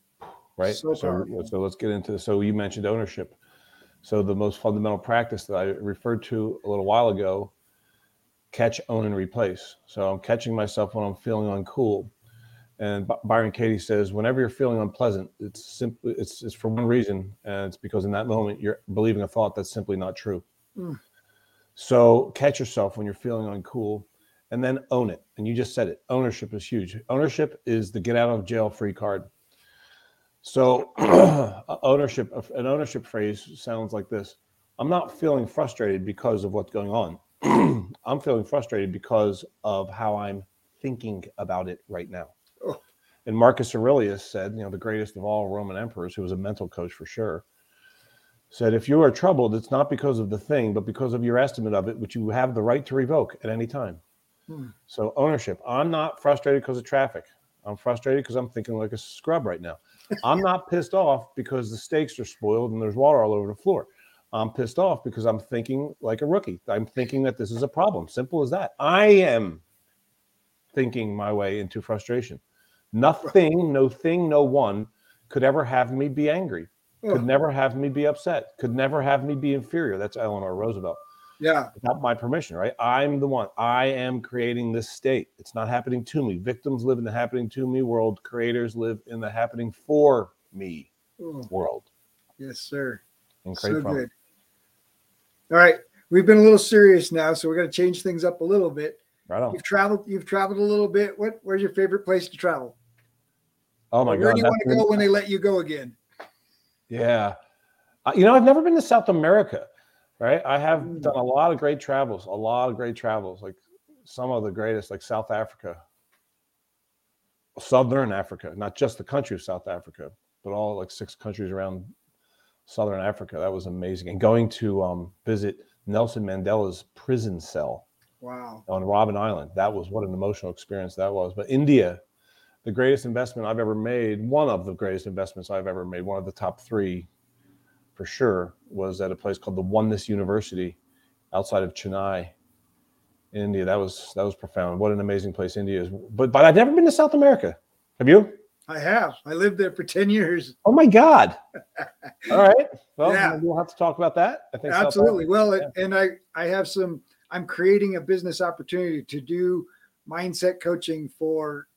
Right. So so, powerful. so let's get into. So you mentioned ownership. So the most fundamental practice that I referred to a little while ago: catch, own, and replace. So I'm catching myself when I'm feeling uncool. And By- Byron Katie says, whenever you're feeling unpleasant, it's simply it's it's for one reason, and it's because in that moment you're believing a thought that's simply not true. Mm. So catch yourself when you're feeling uncool, and then own it. And you just said it. Ownership is huge. Ownership is the get out of jail free card. So ownership, an ownership phrase sounds like this: I'm not feeling frustrated because of what's going on. I'm feeling frustrated because of how I'm thinking about it right now. Oh. And Marcus Aurelius said, you know, the greatest of all Roman emperors, who was a mental coach for sure, said, if you are troubled, it's not because of the thing, but because of your estimate of it, which you have the right to revoke at any time. Hmm. So ownership. I'm not frustrated because of traffic. I'm frustrated because I'm thinking like a scrub right now. I'm not pissed off because the steaks are spoiled and there's water all over the floor. I'm pissed off because I'm thinking like a rookie. I'm thinking that this is a problem. Simple as that. I am thinking my way into frustration. Nothing, no thing, no one could ever have me be angry, could never have me be upset, could never have me be inferior. That's Eleanor Roosevelt. Yeah Without my permission, right? I'm the one. I am creating this state. It's not happening to me. Victims live in the happening to me world. Creators live in the happening for me Oh, world. yes sir And create so from good all right we've been a little serious now so we're going to change things up a little bit Right on. You've traveled. You've traveled a little bit. What? Where's your favorite place to travel? Oh my Where god. Where do you want to go when they let you go again? Yeah. Uh, you know, I've never been to South America, right? I have Mm. done a lot of great travels, a lot of great travels, like some of the greatest, like South Africa, Southern Africa, not just the country of South Africa, but all like six countries around Southern Africa. That was amazing. And going to um, visit Nelson Mandela's prison cell Wow. on Robben Island. That was what an emotional experience that was. But India, the greatest investment I've ever made, one of the greatest investments I've ever made, one of the top three for sure, was at a place called the Oneness University outside of Chennai in India. That was that was profound. What an amazing place India is. But but I've never been to South America. Have you? I have. I lived there for ten years. Oh my God. All right. Well, Yeah. we'll have to talk about that. I think Absolutely. Well, yeah. and I I have some. I'm creating a business opportunity to do mindset coaching for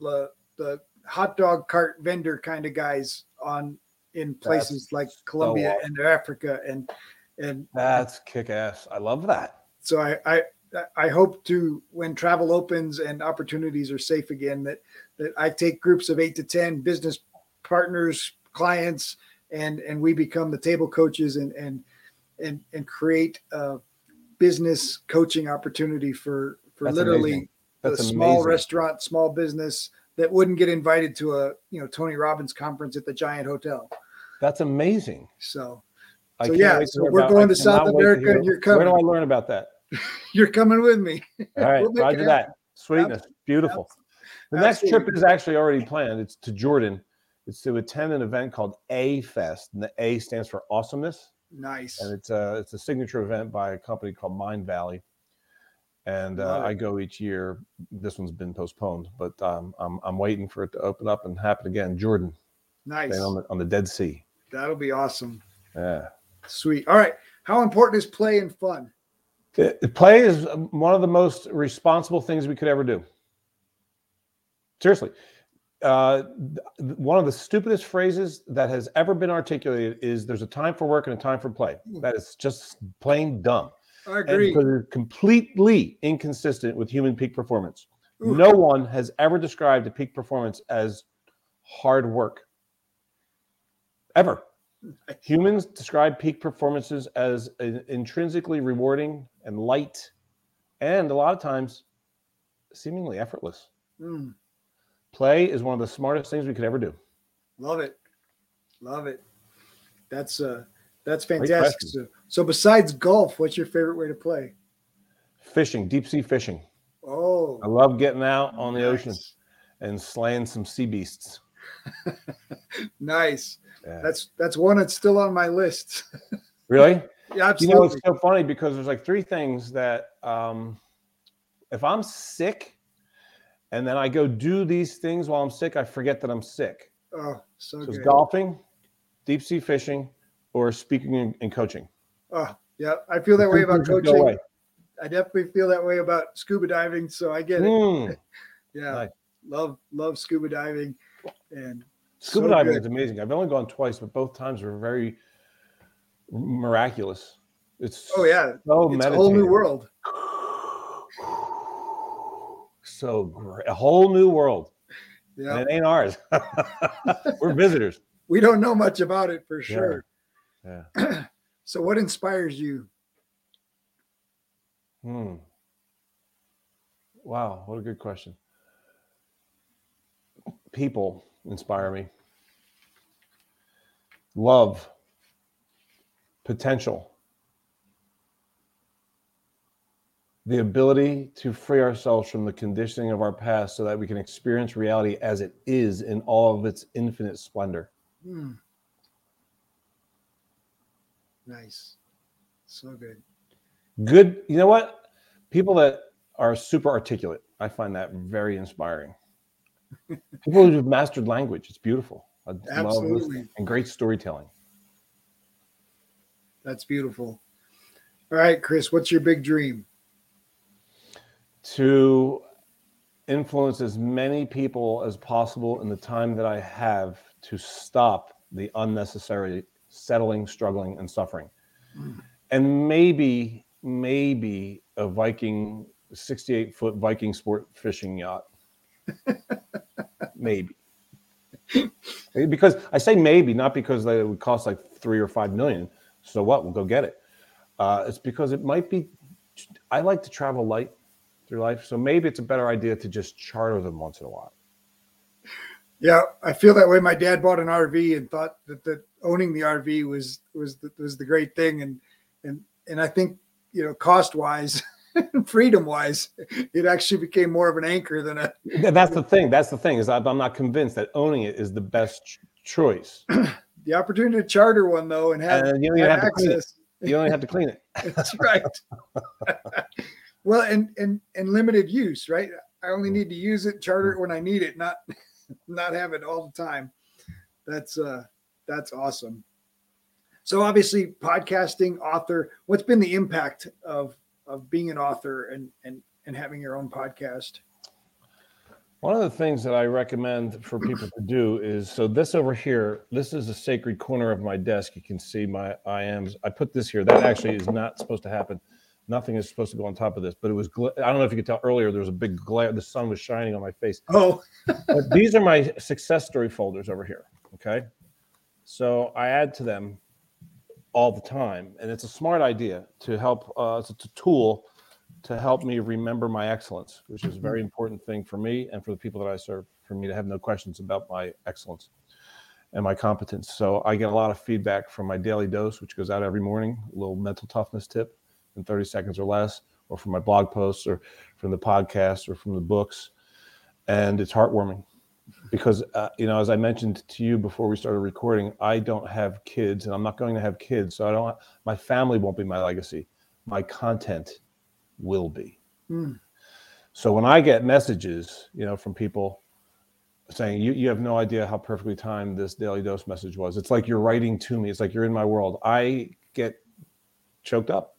the the hot dog cart vendor kind of guys on in places like Colombia awesome. and Africa and and That's kick ass. I love that. so I, I I hope to when travel opens and opportunities are safe again that that I take groups of eight to ten business partners, clients, and and we become the table coaches and and and and create a business coaching opportunity for for That's literally amazing. a That's small amazing. restaurant, small business that wouldn't get invited to a you know Tony Robbins conference at the Giant Hotel. That's amazing. So I So, yeah, so we're about- going to South wait to America and you're coming. Where do I learn about that? you're coming with me. All right, We'll Roger that. Sweetness, beautiful. The next trip is actually already planned. It's to Jordan. It's to attend an event called A Fest, and the A stands for awesomeness, Nice. and it's a it's a signature event by a company called Mindvalley. And uh, I go each year. This one's been postponed, but um, I'm I'm waiting for it to open up and happen again. Jordan, Nice. on the on the Dead Sea. That'll be awesome. Yeah. Sweet. All right. How important is play and fun? It- play is one of the most responsible things we could ever do. Seriously. Uh, one of the stupidest phrases that has ever been articulated is there's a time for work and a time for play. That is just plain dumb. I agree. because it's completely inconsistent with human peak performance. Oof. No one has ever described a peak performance as hard work. Ever. Humans describe peak performances as intrinsically rewarding and light, and a lot of times seemingly effortless. Mm, Play is one of the smartest things we could ever do. love it. Love it. That's uh that's fantastic. So, so besides golf, what's your favorite way to play? Fishing, deep sea fishing. Oh, I love getting out on the ocean and slaying some sea beasts. Nice. Yeah. That's that's one that's still on my list. really? yeah, absolutely. You know, it's so funny because there's like three things that um, if I'm sick and then I go do these things while I'm sick, I forget that I'm sick. oh, so So it's golfing, deep sea fishing, or speaking and, coaching. Oh, yeah. I feel that way about things that go coaching. I definitely feel that way about scuba diving. So I get it. Mm. Yeah. Nice. Love love scuba diving. And Scuba so diving good. is amazing. I've only gone twice, but both times were very miraculous. It's Oh yeah. so it's a whole new world. So great, a whole new world, Yeah. and it ain't ours. We're visitors. We don't know much about it for sure. Yeah. So what inspires you? Hmm. Wow, what a good question. People inspire me. Love, potential, the ability to free ourselves from the conditioning of our past so that we can experience reality as it is in all of its infinite splendor. Hmm. Nice. So good. Good, you know what? People that are super articulate, I find that very inspiring. People who've mastered language, it's beautiful. I Absolutely. and great storytelling. That's beautiful. All right, Chris, what's your big dream? To influence as many people as possible in the time that I have to stop the unnecessary settling, struggling, and suffering. Mm. And maybe, maybe a Viking 68 foot Viking sport fishing yacht. maybe. Because I say maybe, not because they would cost like three or five million. So what? We'll go get it. Uh, it's because it might be. I like to travel light through life, so maybe it's a better idea to just charter them once in a while. Yeah, I feel that way. My dad bought an RV and thought that, that owning the RV was was the, was the great thing, and and and I think you know cost wise, freedom wise, it actually became more of an anchor than a. That's the thing. That's the thing is I'm not convinced that owning it is the best ch- choice. the opportunity to charter one though and have, And you only have have to clean it. access. You only have to clean it. That's right. well, and and and limited use, right? I only mm. need to use it, charter it when I need it, not not have it all the time. That's uh that's awesome. So obviously podcasting, author, what's been the impact of of being an author and and and having your own podcast? One of the things that I recommend for people to do is so this over here, this is a sacred corner of my desk. You can see my IMs. I put this here. That actually is not supposed to happen. Nothing is supposed to go on top of this, but it was. Gl- I don't know if you could tell earlier. There was a big glare. The sun was shining on my face. Oh, But these are my success story folders over here. Okay, so I add to them all the time, and it's a smart idea to help. Uh, it's a tool to help me remember my excellence, which is a very important thing for me and for the people that I serve, for me to have no questions about my excellence and my competence. So I get a lot of feedback from my daily dose, which goes out every morning, a little mental toughness tip in 30 seconds or less, or from my blog posts, or from the podcast, or from the books. And it's heartwarming because, uh, you know, as I mentioned to you before we started recording, I don't have kids and I'm not going to have kids. So I don't, my family won't be my legacy. My content will be. Hmm. So when I get messages, you know, from people saying you, you have no idea how perfectly timed this daily dose message was. It's like you're writing to me. It's like you're in my world. I get choked up,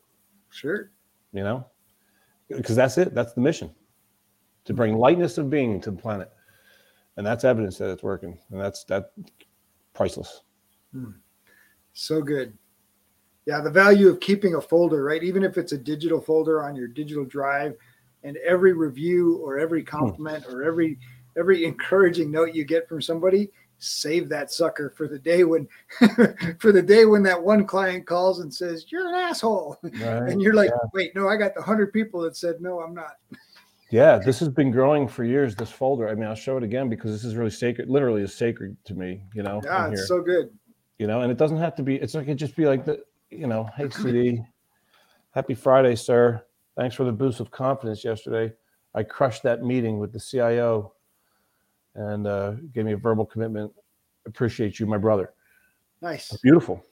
sure. you know, because that's it. That's the mission to bring lightness of being to the planet. And that's evidence that it's working. And that's that priceless. Hmm. So good. Yeah, the value of keeping a folder, right? Even if it's a digital folder on your digital drive, and every review or every hmm. compliment or every every encouraging note you get from somebody, save that sucker for the day when for the day when that one client calls and says, You're an asshole. Right. And you're like, wait, no, I got the hundred people that said no, I'm not. Yeah, this has been growing for years. This folder. I mean, I'll show it again because this is really sacred. Literally, is sacred to me. You know, Yeah, it's so good. you know, and it doesn't have to be. It's like it just be like the, you know, hey CD, happy Friday, sir. Thanks for the boost of confidence yesterday. I crushed that meeting with the CIO, and uh, gave me a verbal commitment. Appreciate you, my brother. Nice. That's beautiful.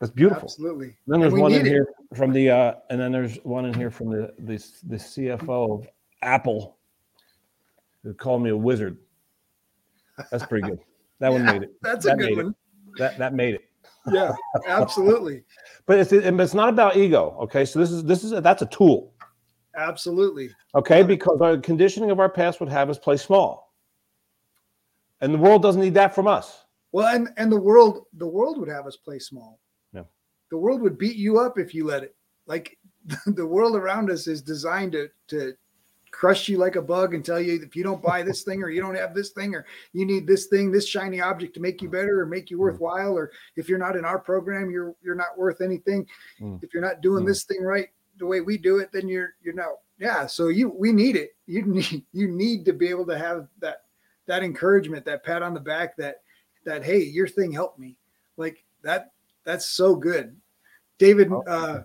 That's beautiful. Absolutely. Then there's one in it. here from the, uh, and then there's one in here from the the, the CFO of Apple, who called me a wizard. That's pretty good. That one made it. That's a That good made it. one. That that made it. Yeah, absolutely. But it's it, it's not about ego. Okay, so this is this is a, that's a tool. Absolutely. Okay, because our conditioning of our past would have us play small, and the world doesn't need that from us. Well, and and the world the world would have us play small. Yeah. The world would beat you up if you let it. Like the world around us is designed to to crush you like a bug and tell you if you don't buy this thing or you don't have this thing or you need this thing this shiny object to make you better or make you worthwhile or if you're not in our program you're you're not worth anything Mm. if you're not doing Mm. this thing right the way we do it then you're you're not yeah so you we need it you need you need to be able to have that that encouragement that pat on the back that that hey your thing helped me like that that's so good david Oh. uh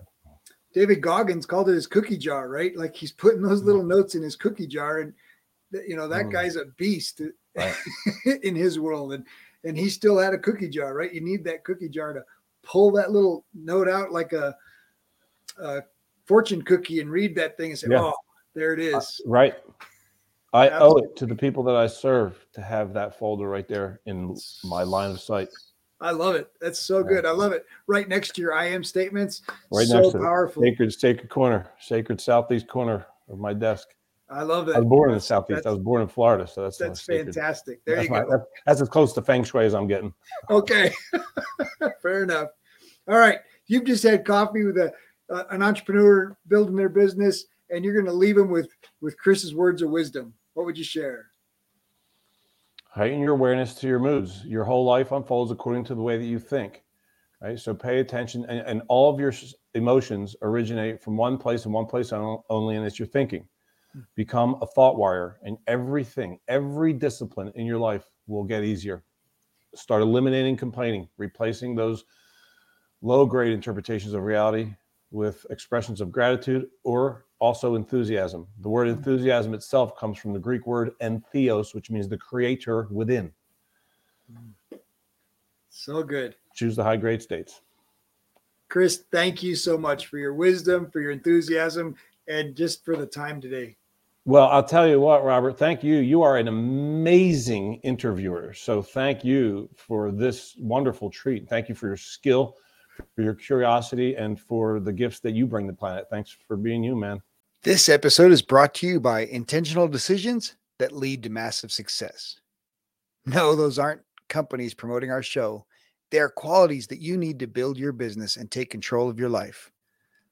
david goggins called it his cookie jar right like he's putting those little notes in his cookie jar and you know that Mm. guy's a beast Right. in his world and and he still had a cookie jar right you need that cookie jar to pull that little note out like a, a fortune cookie and read that thing and say Yeah. oh there it is Right. I owe it to the people that I serve to have that folder right there in my line of sight, I love it. That's so good. I love it. Right next to your I am statements. right so next to powerful. Sacred, sacred corner, sacred southeast corner of my desk. I love that. I was born in the That's- southeast. I was born in Florida, so that's That's fantastic. There that's you my- go. that- that's as close to feng shui as I'm getting. Okay. Fair enough. All right. You've just had coffee with a, uh, an entrepreneur building their business and you're going to leave them with with Chris's words of wisdom, what would you share? heighten your awareness to your moods. Your whole life unfolds according to the way that you think, right? So pay attention, and, and all of your emotions originate from one place and one place only, and it's your thinking. Become a thought warrior, and everything, every discipline in your life will get easier. Start eliminating complaining, replacing those low grade interpretations of reality with expressions of gratitude or also enthusiasm. The word hmm. enthusiasm itself comes from the Greek word entheos, which means the creator within. So good. Choose the high grade states. Chris, thank you so much for your wisdom, for your enthusiasm, and just for the time today. Well, I'll tell you what, Robert, thank you. You are an amazing interviewer. So thank you for this wonderful treat. Thank you for your skill, for your curiosity, and for the gifts that you bring the planet. Thanks for being you, man. This episode is brought to you by intentional decisions that lead to massive success. No, those aren't companies promoting our show. They are qualities that you need to build your business and take control of your life.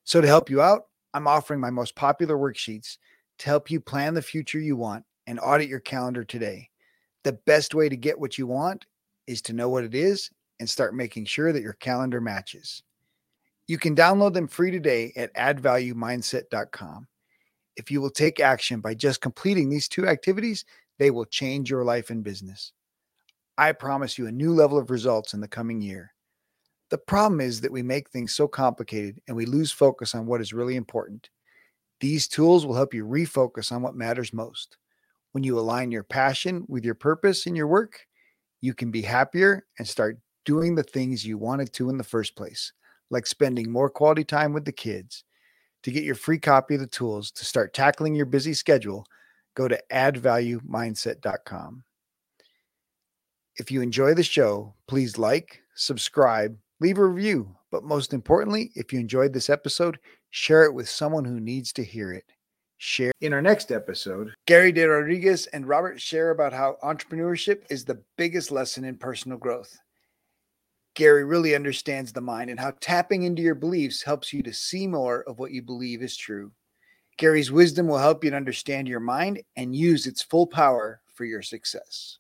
So, to help you out, I'm offering my most popular worksheets to help you plan the future you want and audit your calendar today. The best way to get what you want is to know what it is and start making sure that your calendar matches. You can download them free today at addvaluemindset.com. If you will take action by just completing these two activities, they will change your life and business. I promise you a new level of results in the coming year. The problem is that we make things so complicated and we lose focus on what is really important. These tools will help you refocus on what matters most. When you align your passion with your purpose in your work, you can be happier and start doing the things you wanted to in the first place, like spending more quality time with the kids, to get your free copy of the tools to start tackling your busy schedule, go to addvaluemindset.com. If you enjoy the show, please like, subscribe, leave a review. But most importantly, if you enjoyed this episode, share it with someone who needs to hear it. Share. In our next episode, Gary De Rodriguez and Robert share about how entrepreneurship is the biggest lesson in personal growth. Gary really understands the mind and how tapping into your beliefs helps you to see more of what you believe is true. Gary's wisdom will help you to understand your mind and use its full power for your success.